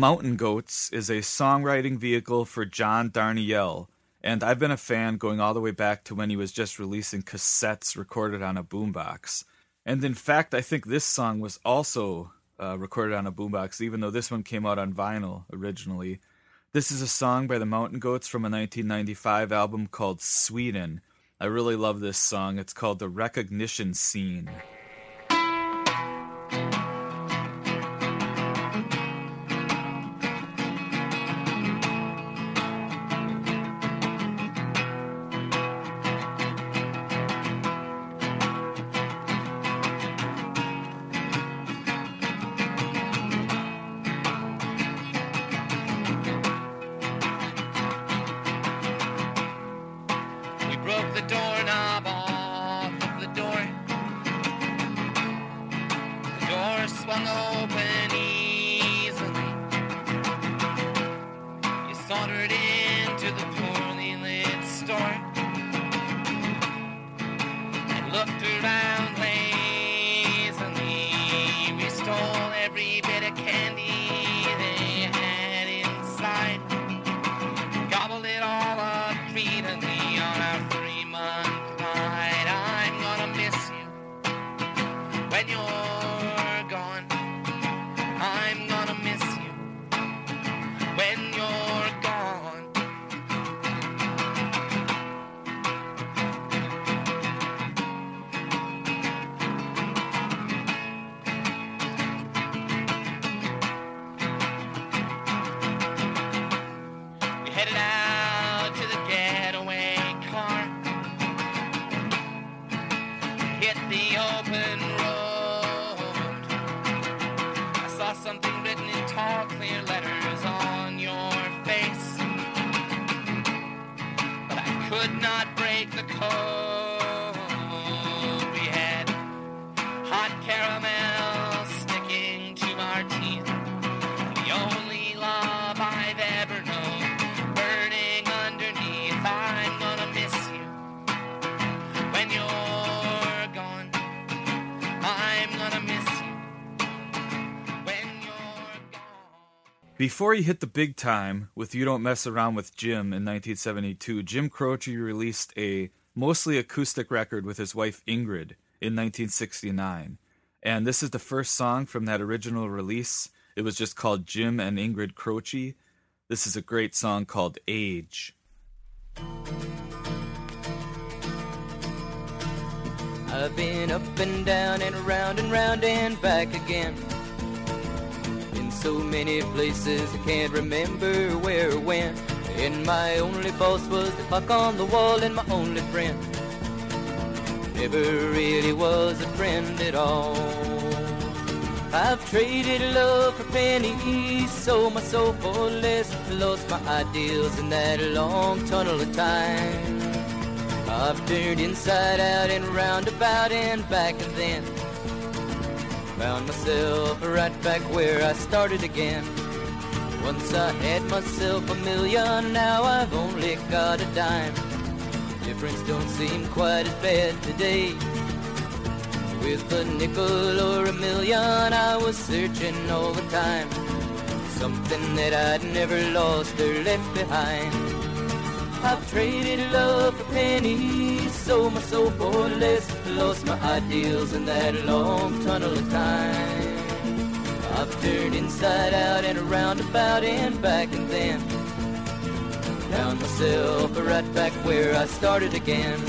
Mountain Goats is a songwriting vehicle for John Darnielle, and I've been a fan going all the way back to when he was just releasing cassettes recorded on a boombox. And in fact, I think this song was also uh, recorded on a boombox, even though this one came out on vinyl originally. This is a song by the Mountain Goats from a 1995 album called Sweden. I really love this song. It's called The Recognition Scene. Before he hit the big time with You Don't Mess Around with Jim in 1972, Jim Croce released a mostly acoustic record with his wife Ingrid in 1969. And this is the first song from that original release. It was just called Jim and Ingrid Croce. This is a great song called Age. I've been up and down and around and round and back again. So many places I can't remember where or when. And my only boss was the clock on the wall and my only friend. Never really was a friend at all. I've traded love for pennies, sold my soul for less, lost my ideals in that long tunnel of time. I've turned inside out and round about and back and then found myself right back where I started again. Once I had myself a million, now I've only got a dime. The difference don't seem quite as bad today. With a nickel or a million, I was searching all the time. Something that I'd never lost or left behind. I've traded love for pennies, sold my soul for less, lost my ideals in that long tunnel of time. I've turned inside out and around about and back and then found myself right back where I started again.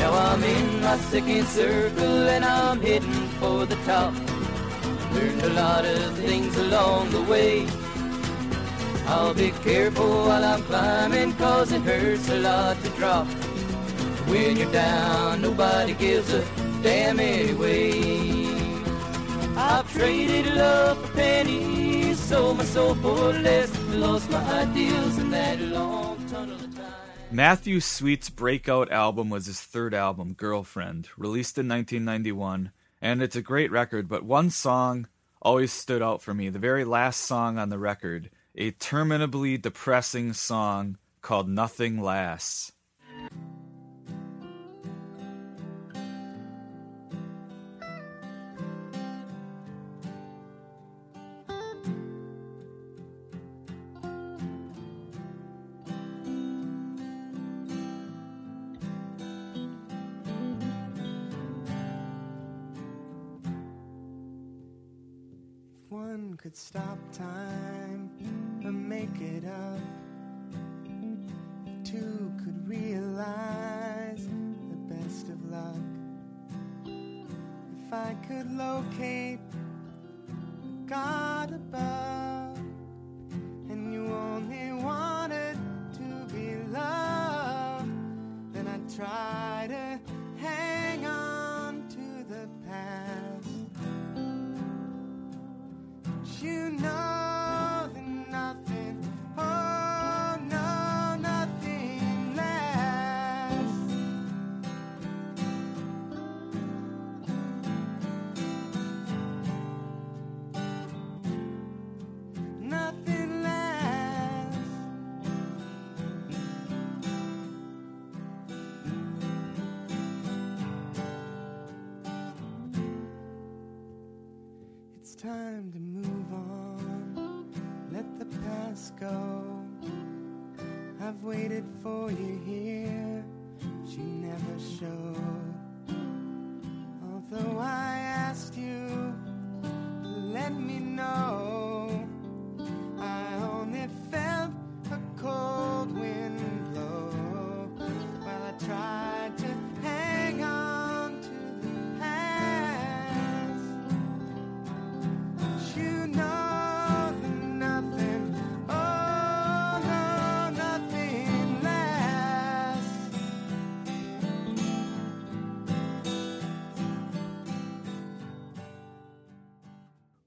Now I'm in my second circle and I'm heading for the top. Learned a lot of things along the way. I'll be careful while I'm climbing cause it hurts a lot to drop. When you're down, nobody gives a damn anyway. I've traded love for pennies, sold my soul for less, lost my ideals in that long tunnel. Matthew Sweet's breakout album was his third album, Girlfriend, released in 1991, and it's a great record, but one song always stood out for me. The very last song on the record, a terminably depressing song called Nothing Lasts. One could stop time and make it up, two could realize the best of luck, if I could locate God above, and you only wanted to be loved, then I'd try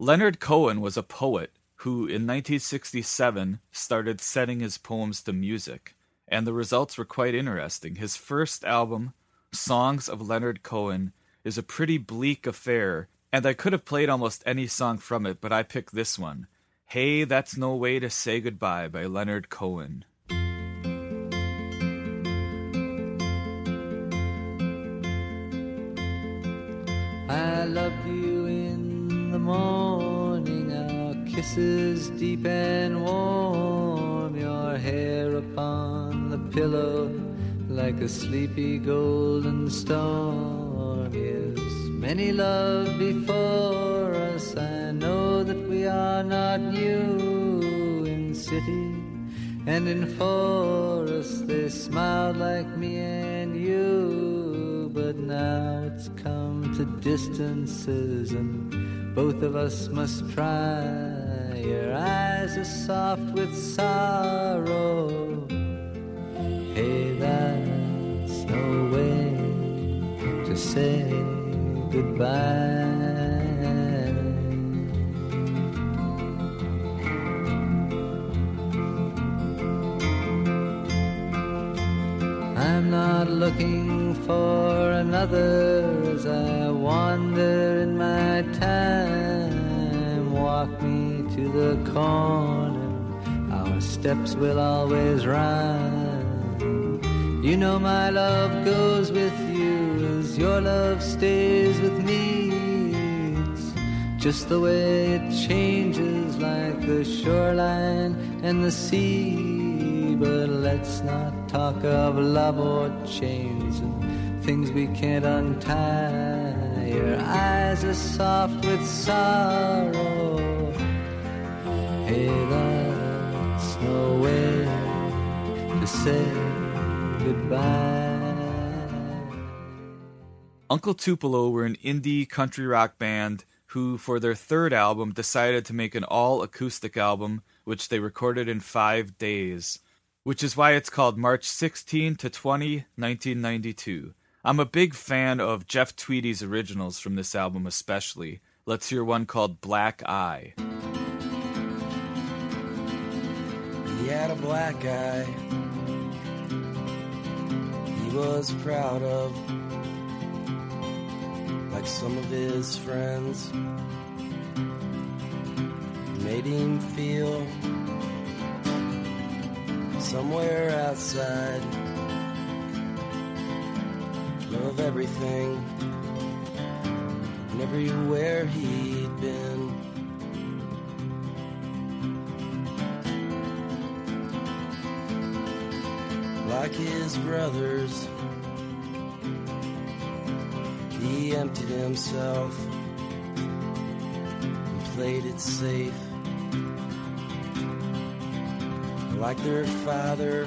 Leonard Cohen was a poet who, in 1967, started setting his poems to music, and the results were quite interesting. His first album, Songs of Leonard Cohen, is a pretty bleak affair, and I could have played almost any song from it, but I picked this one Hey, That's No Way to Say Goodbye by Leonard Cohen. Morning, our kisses deep and warm, your hair upon the pillow like a sleepy golden storm. Yes, many love before us. I know that we are not new in city and in forest. They smiled like me and you, but now it's come to distances, and both of us must try. Your eyes are soft with sorrow. Hey, that's no way to say goodbye. Not looking for another as I wander in my time. Walk me to the corner, our steps will always rhyme. You know my love goes with you as your love stays with me. It's just the way it changes like the shoreline and the sea. But let's not talk of love or chains and things we can't untie. Your eyes are soft with sorrow. Hey, that's no way to say goodbye. Uncle Tupelo were an indie country rock band who, for their third album, decided to make an all acoustic album, which they recorded in five days, which is why it's called March 16 to 20, 1992. I'm a big fan of Jeff Tweedy's originals from this album, especially. Let's hear one called Black Eye. He had a black eye he was proud of, like some of his friends. Made him feel somewhere outside of everything and everywhere he'd been. like his brothers. He emptied himself and played it safe. Like their father,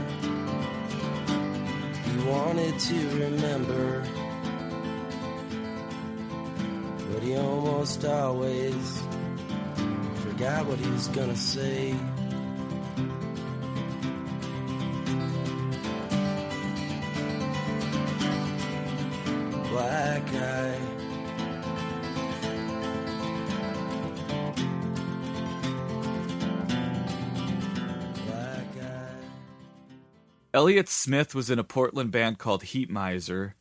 he wanted to remember. But he almost always forgot what he was gonna say. Elliott Smith was in a Portland band called Heatmiser,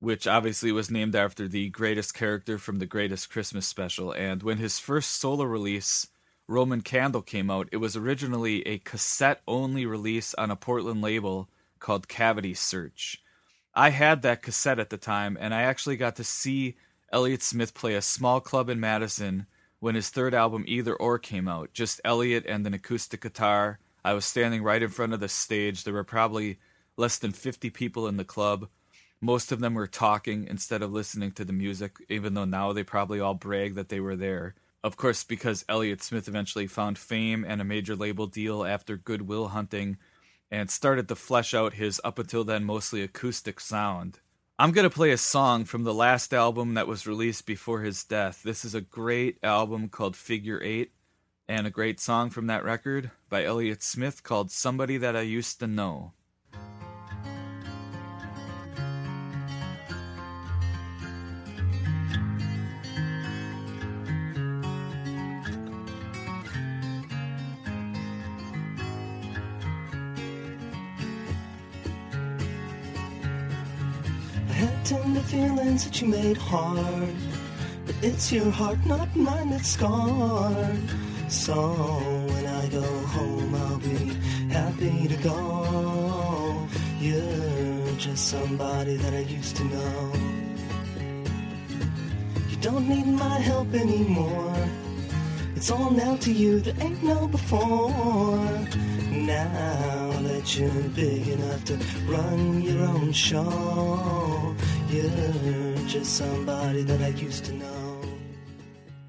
which obviously was named after the greatest character from the Greatest Christmas Special. And when his first solo release, Roman Candle, came out, it was originally a cassette only release on a Portland label called Cavity Search. I had that cassette at the time, and I actually got to see Elliott Smith play a small club in Madison when his third album Either Or came out. Just Elliott and an acoustic guitar. I was standing right in front of the stage. There were probably less than 50 people in the club. Most of them were talking instead of listening to the music, even though now they probably all brag that they were there. Of course, because Elliott Smith eventually found fame and a major label deal after Good Will Hunting and started to flesh out his up until then mostly acoustic sound. I'm going to play a song from the last album that was released before his death. This is a great album called Figure Eight, and a great song from that record by Elliott Smith called Somebody That I Used to Know. Tender feelings that you made hard. But it's your heart, not mine, that's scarred. So when I go home, I'll be happy to go. You're just somebody that I used to know. You don't need my help anymore. It's all now to you, there ain't no before. Now that you're big enough to run your own show, you're just somebody that I used to know.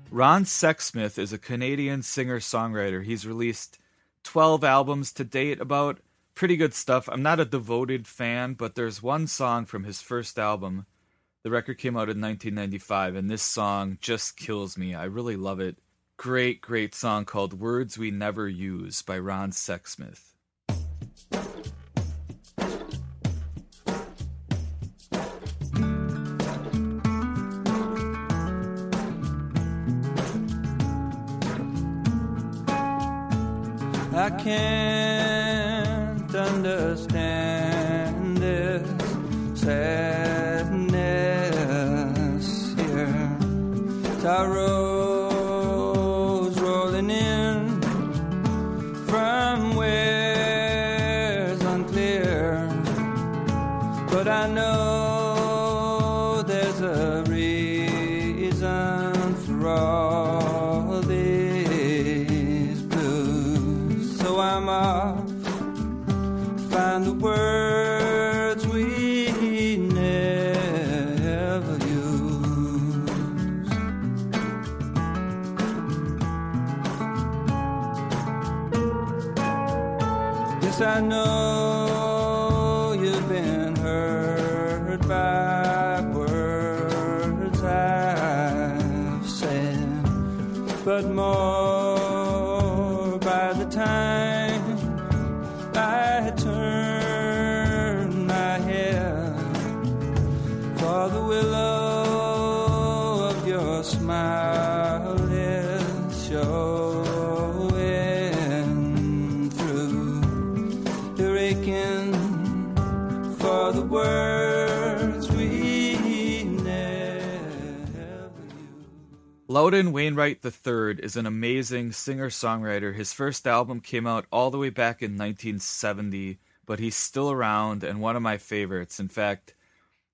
Ron Sexsmith is a Canadian singer songwriter. He's released 12 albums to date, about pretty good stuff. I'm not a devoted fan, but there's one song from his first album. The record came out in 1995, and this song just kills me. I really love it. Great, great song called Words We Never Use by Ron Sexsmith. I can't Loudon Wainwright III is an amazing singer songwriter. His first album came out all the way back in 1970, but he's still around and one of my favorites. In fact,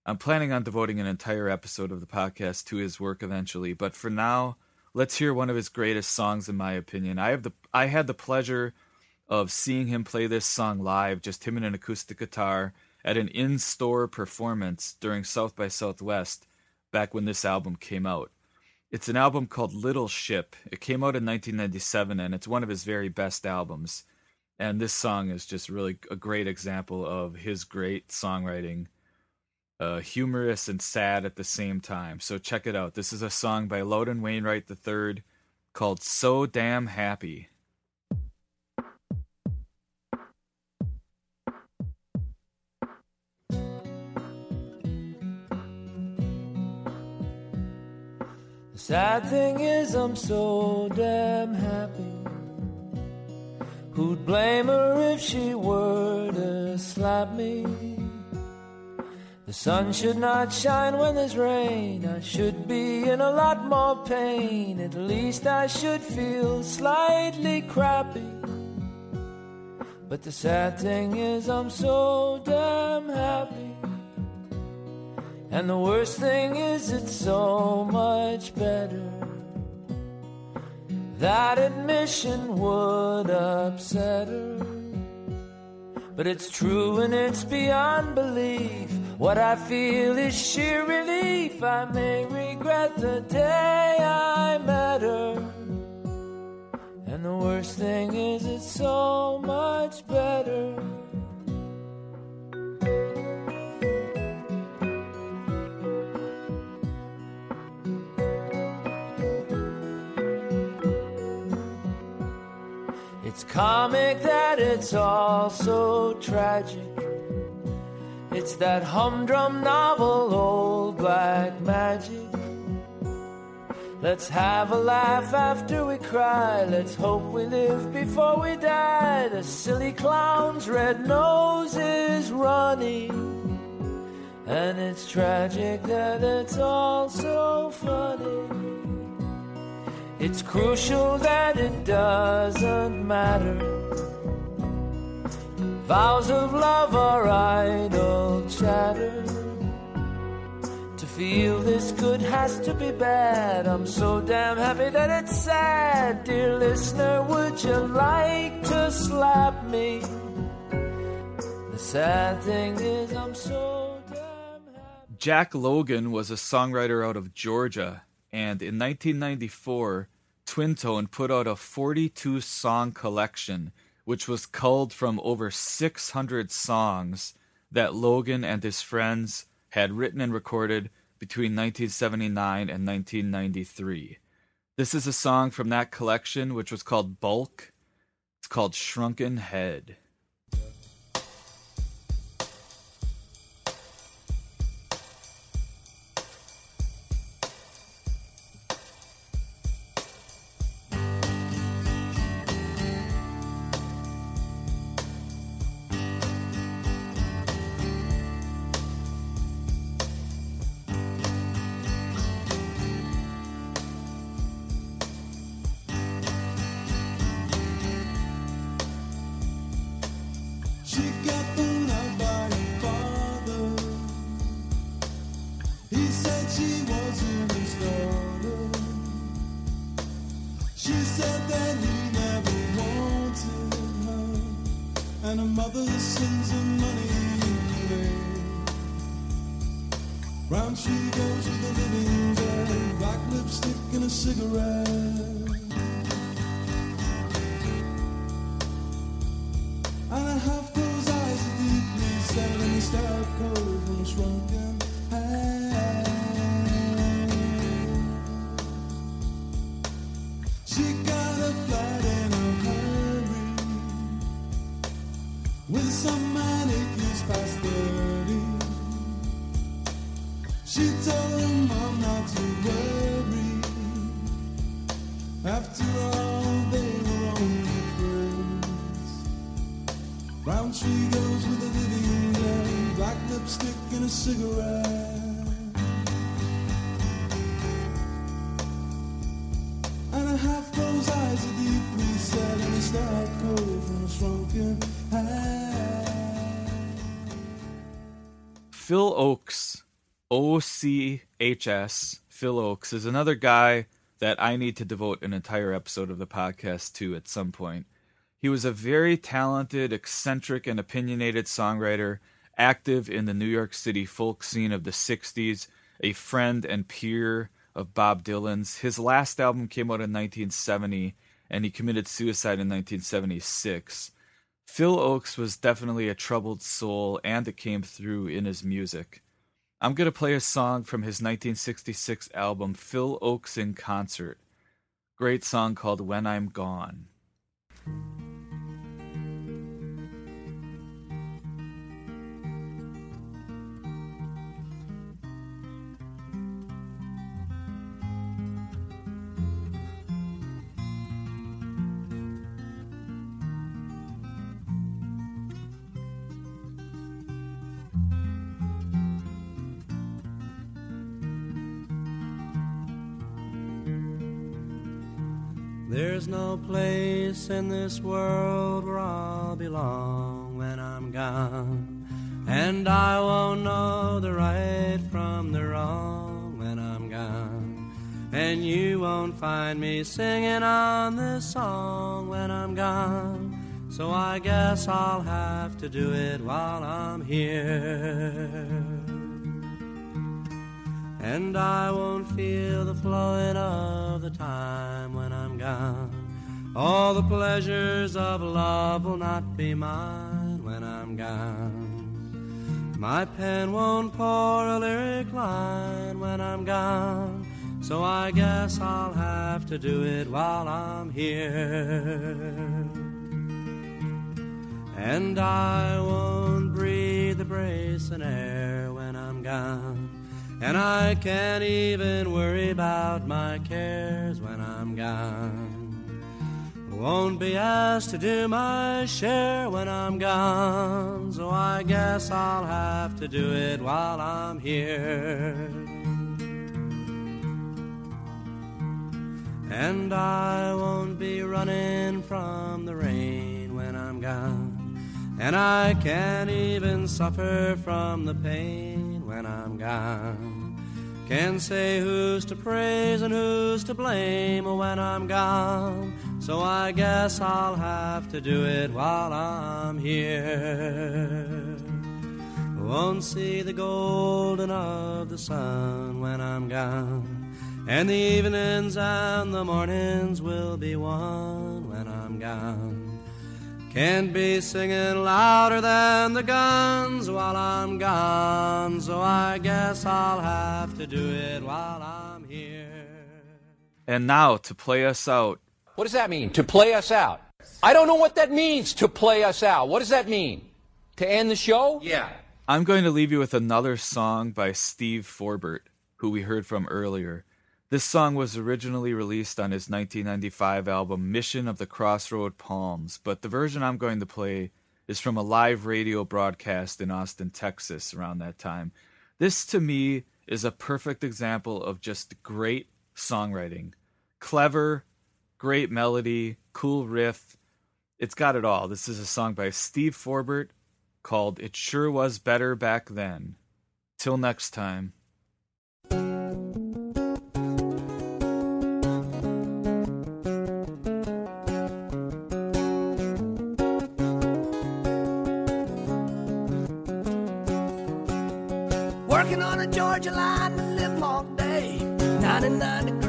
I'm planning on devoting an entire episode of the podcast to his work eventually, but for now, let's hear one of his greatest songs in my opinion. I have the I had the pleasure of seeing him play this song live, just him and an acoustic guitar at an in-store performance during South by Southwest back when this album came out. It's an album called Little Ship. It came out in 1997 and it's one of his very best albums. And this song is just really a great example of his great songwriting, uh, humorous and sad at the same time. So check it out. This is a song by Loudon Wainwright III called So Damn Happy. Sad thing is, I'm so damn happy. Who'd blame her if she were to slap me? The sun should not shine when there's rain. I should be in a lot more pain. At least I should feel slightly crappy. But the sad thing is, I'm so damn happy. And the worst thing is, it's so much better That admission would upset her. But it's true and it's beyond belief. What I feel is sheer relief. I may regret the day I met her. And the worst thing is, it's so much better. It's comic that it's all so tragic. It's that humdrum novel, old black magic. Let's have a laugh after we cry. Let's hope we live before we die. The silly clown's red nose is running. And it's tragic that it's all so funny. It's crucial that it doesn't matter. Vows of love are idle chatter. To feel this good has to be bad. I'm so damn happy that it's sad. Dear listener, would you like to slap me? The sad thing is, I'm so damn happy. Jack Logan was a songwriter out of Georgia, and in 1994, Twin/Tone put out a 42 song collection, which was culled from over 600 songs that Logan and his friends had written and recorded between 1979 and 1993. This is a song from that collection, which was called Bulk. It's called Shrunken Head. She told her mom not to worry. After all, they were only friends. Round she goes with a living black lipstick and a cigarette. And a half closed eyes are deeply set and a star cold from a shrunken head. Phil Ochs, O C H S, Phil Ochs, is another guy that I need to devote an entire episode of the podcast to at some point. He was a very talented, eccentric, and opinionated songwriter, active in the New York City folk scene of the 60s, a friend and peer of Bob Dylan's. His last album came out in 1970, and he committed suicide in 1976. Phil Ochs was definitely a troubled soul, and it came through in his music. I'm going to play a song from his 1966 album, Phil Ochs in Concert. Great song called When I'm Gone. There's no place in this world where I'll belong when I'm gone. And I won't know the right from the wrong when I'm gone. And you won't find me singing on this song when I'm gone. So I guess I'll have to do it while I'm here. And I won't feel the flowing of the time when I'm gone. All the pleasures of love will not be mine when I'm gone. My pen won't pour a lyric line when I'm gone. So I guess I'll have to do it while I'm here. And I won't breathe the bracing air when I'm gone. And I can't even worry about my cares when I'm gone. Won't be asked to do my share when I'm gone, so I guess I'll have to do it while I'm here. And I won't be running from the rain when I'm gone, and I can't even suffer from the pain when I'm gone. Can't say who's to praise and who's to blame when I'm gone. So I guess I'll have to do it while I'm here. Won't see the golden of the sun when I'm gone. And the evenings and the mornings will be one when I'm gone. Can't be singing louder than the guns while I'm gone, so I guess I'll have to do it while I'm here. And now to play us out. What does that mean? To play us out? I don't know what that means, to play us out. What does that mean? To end the show? Yeah. I'm going to leave you with another song by Steve Forbert, who we heard from earlier. This song was originally released on his 1995 album Mission of the Crossroad Palms, but the version I'm going to play is from a live radio broadcast in Austin, Texas around that time. This to me is a perfect example of just great songwriting. Clever, great melody, cool riff. It's got it all. This is a song by Steve Forbert called It Sure Was Better Back Then. Till next time. 99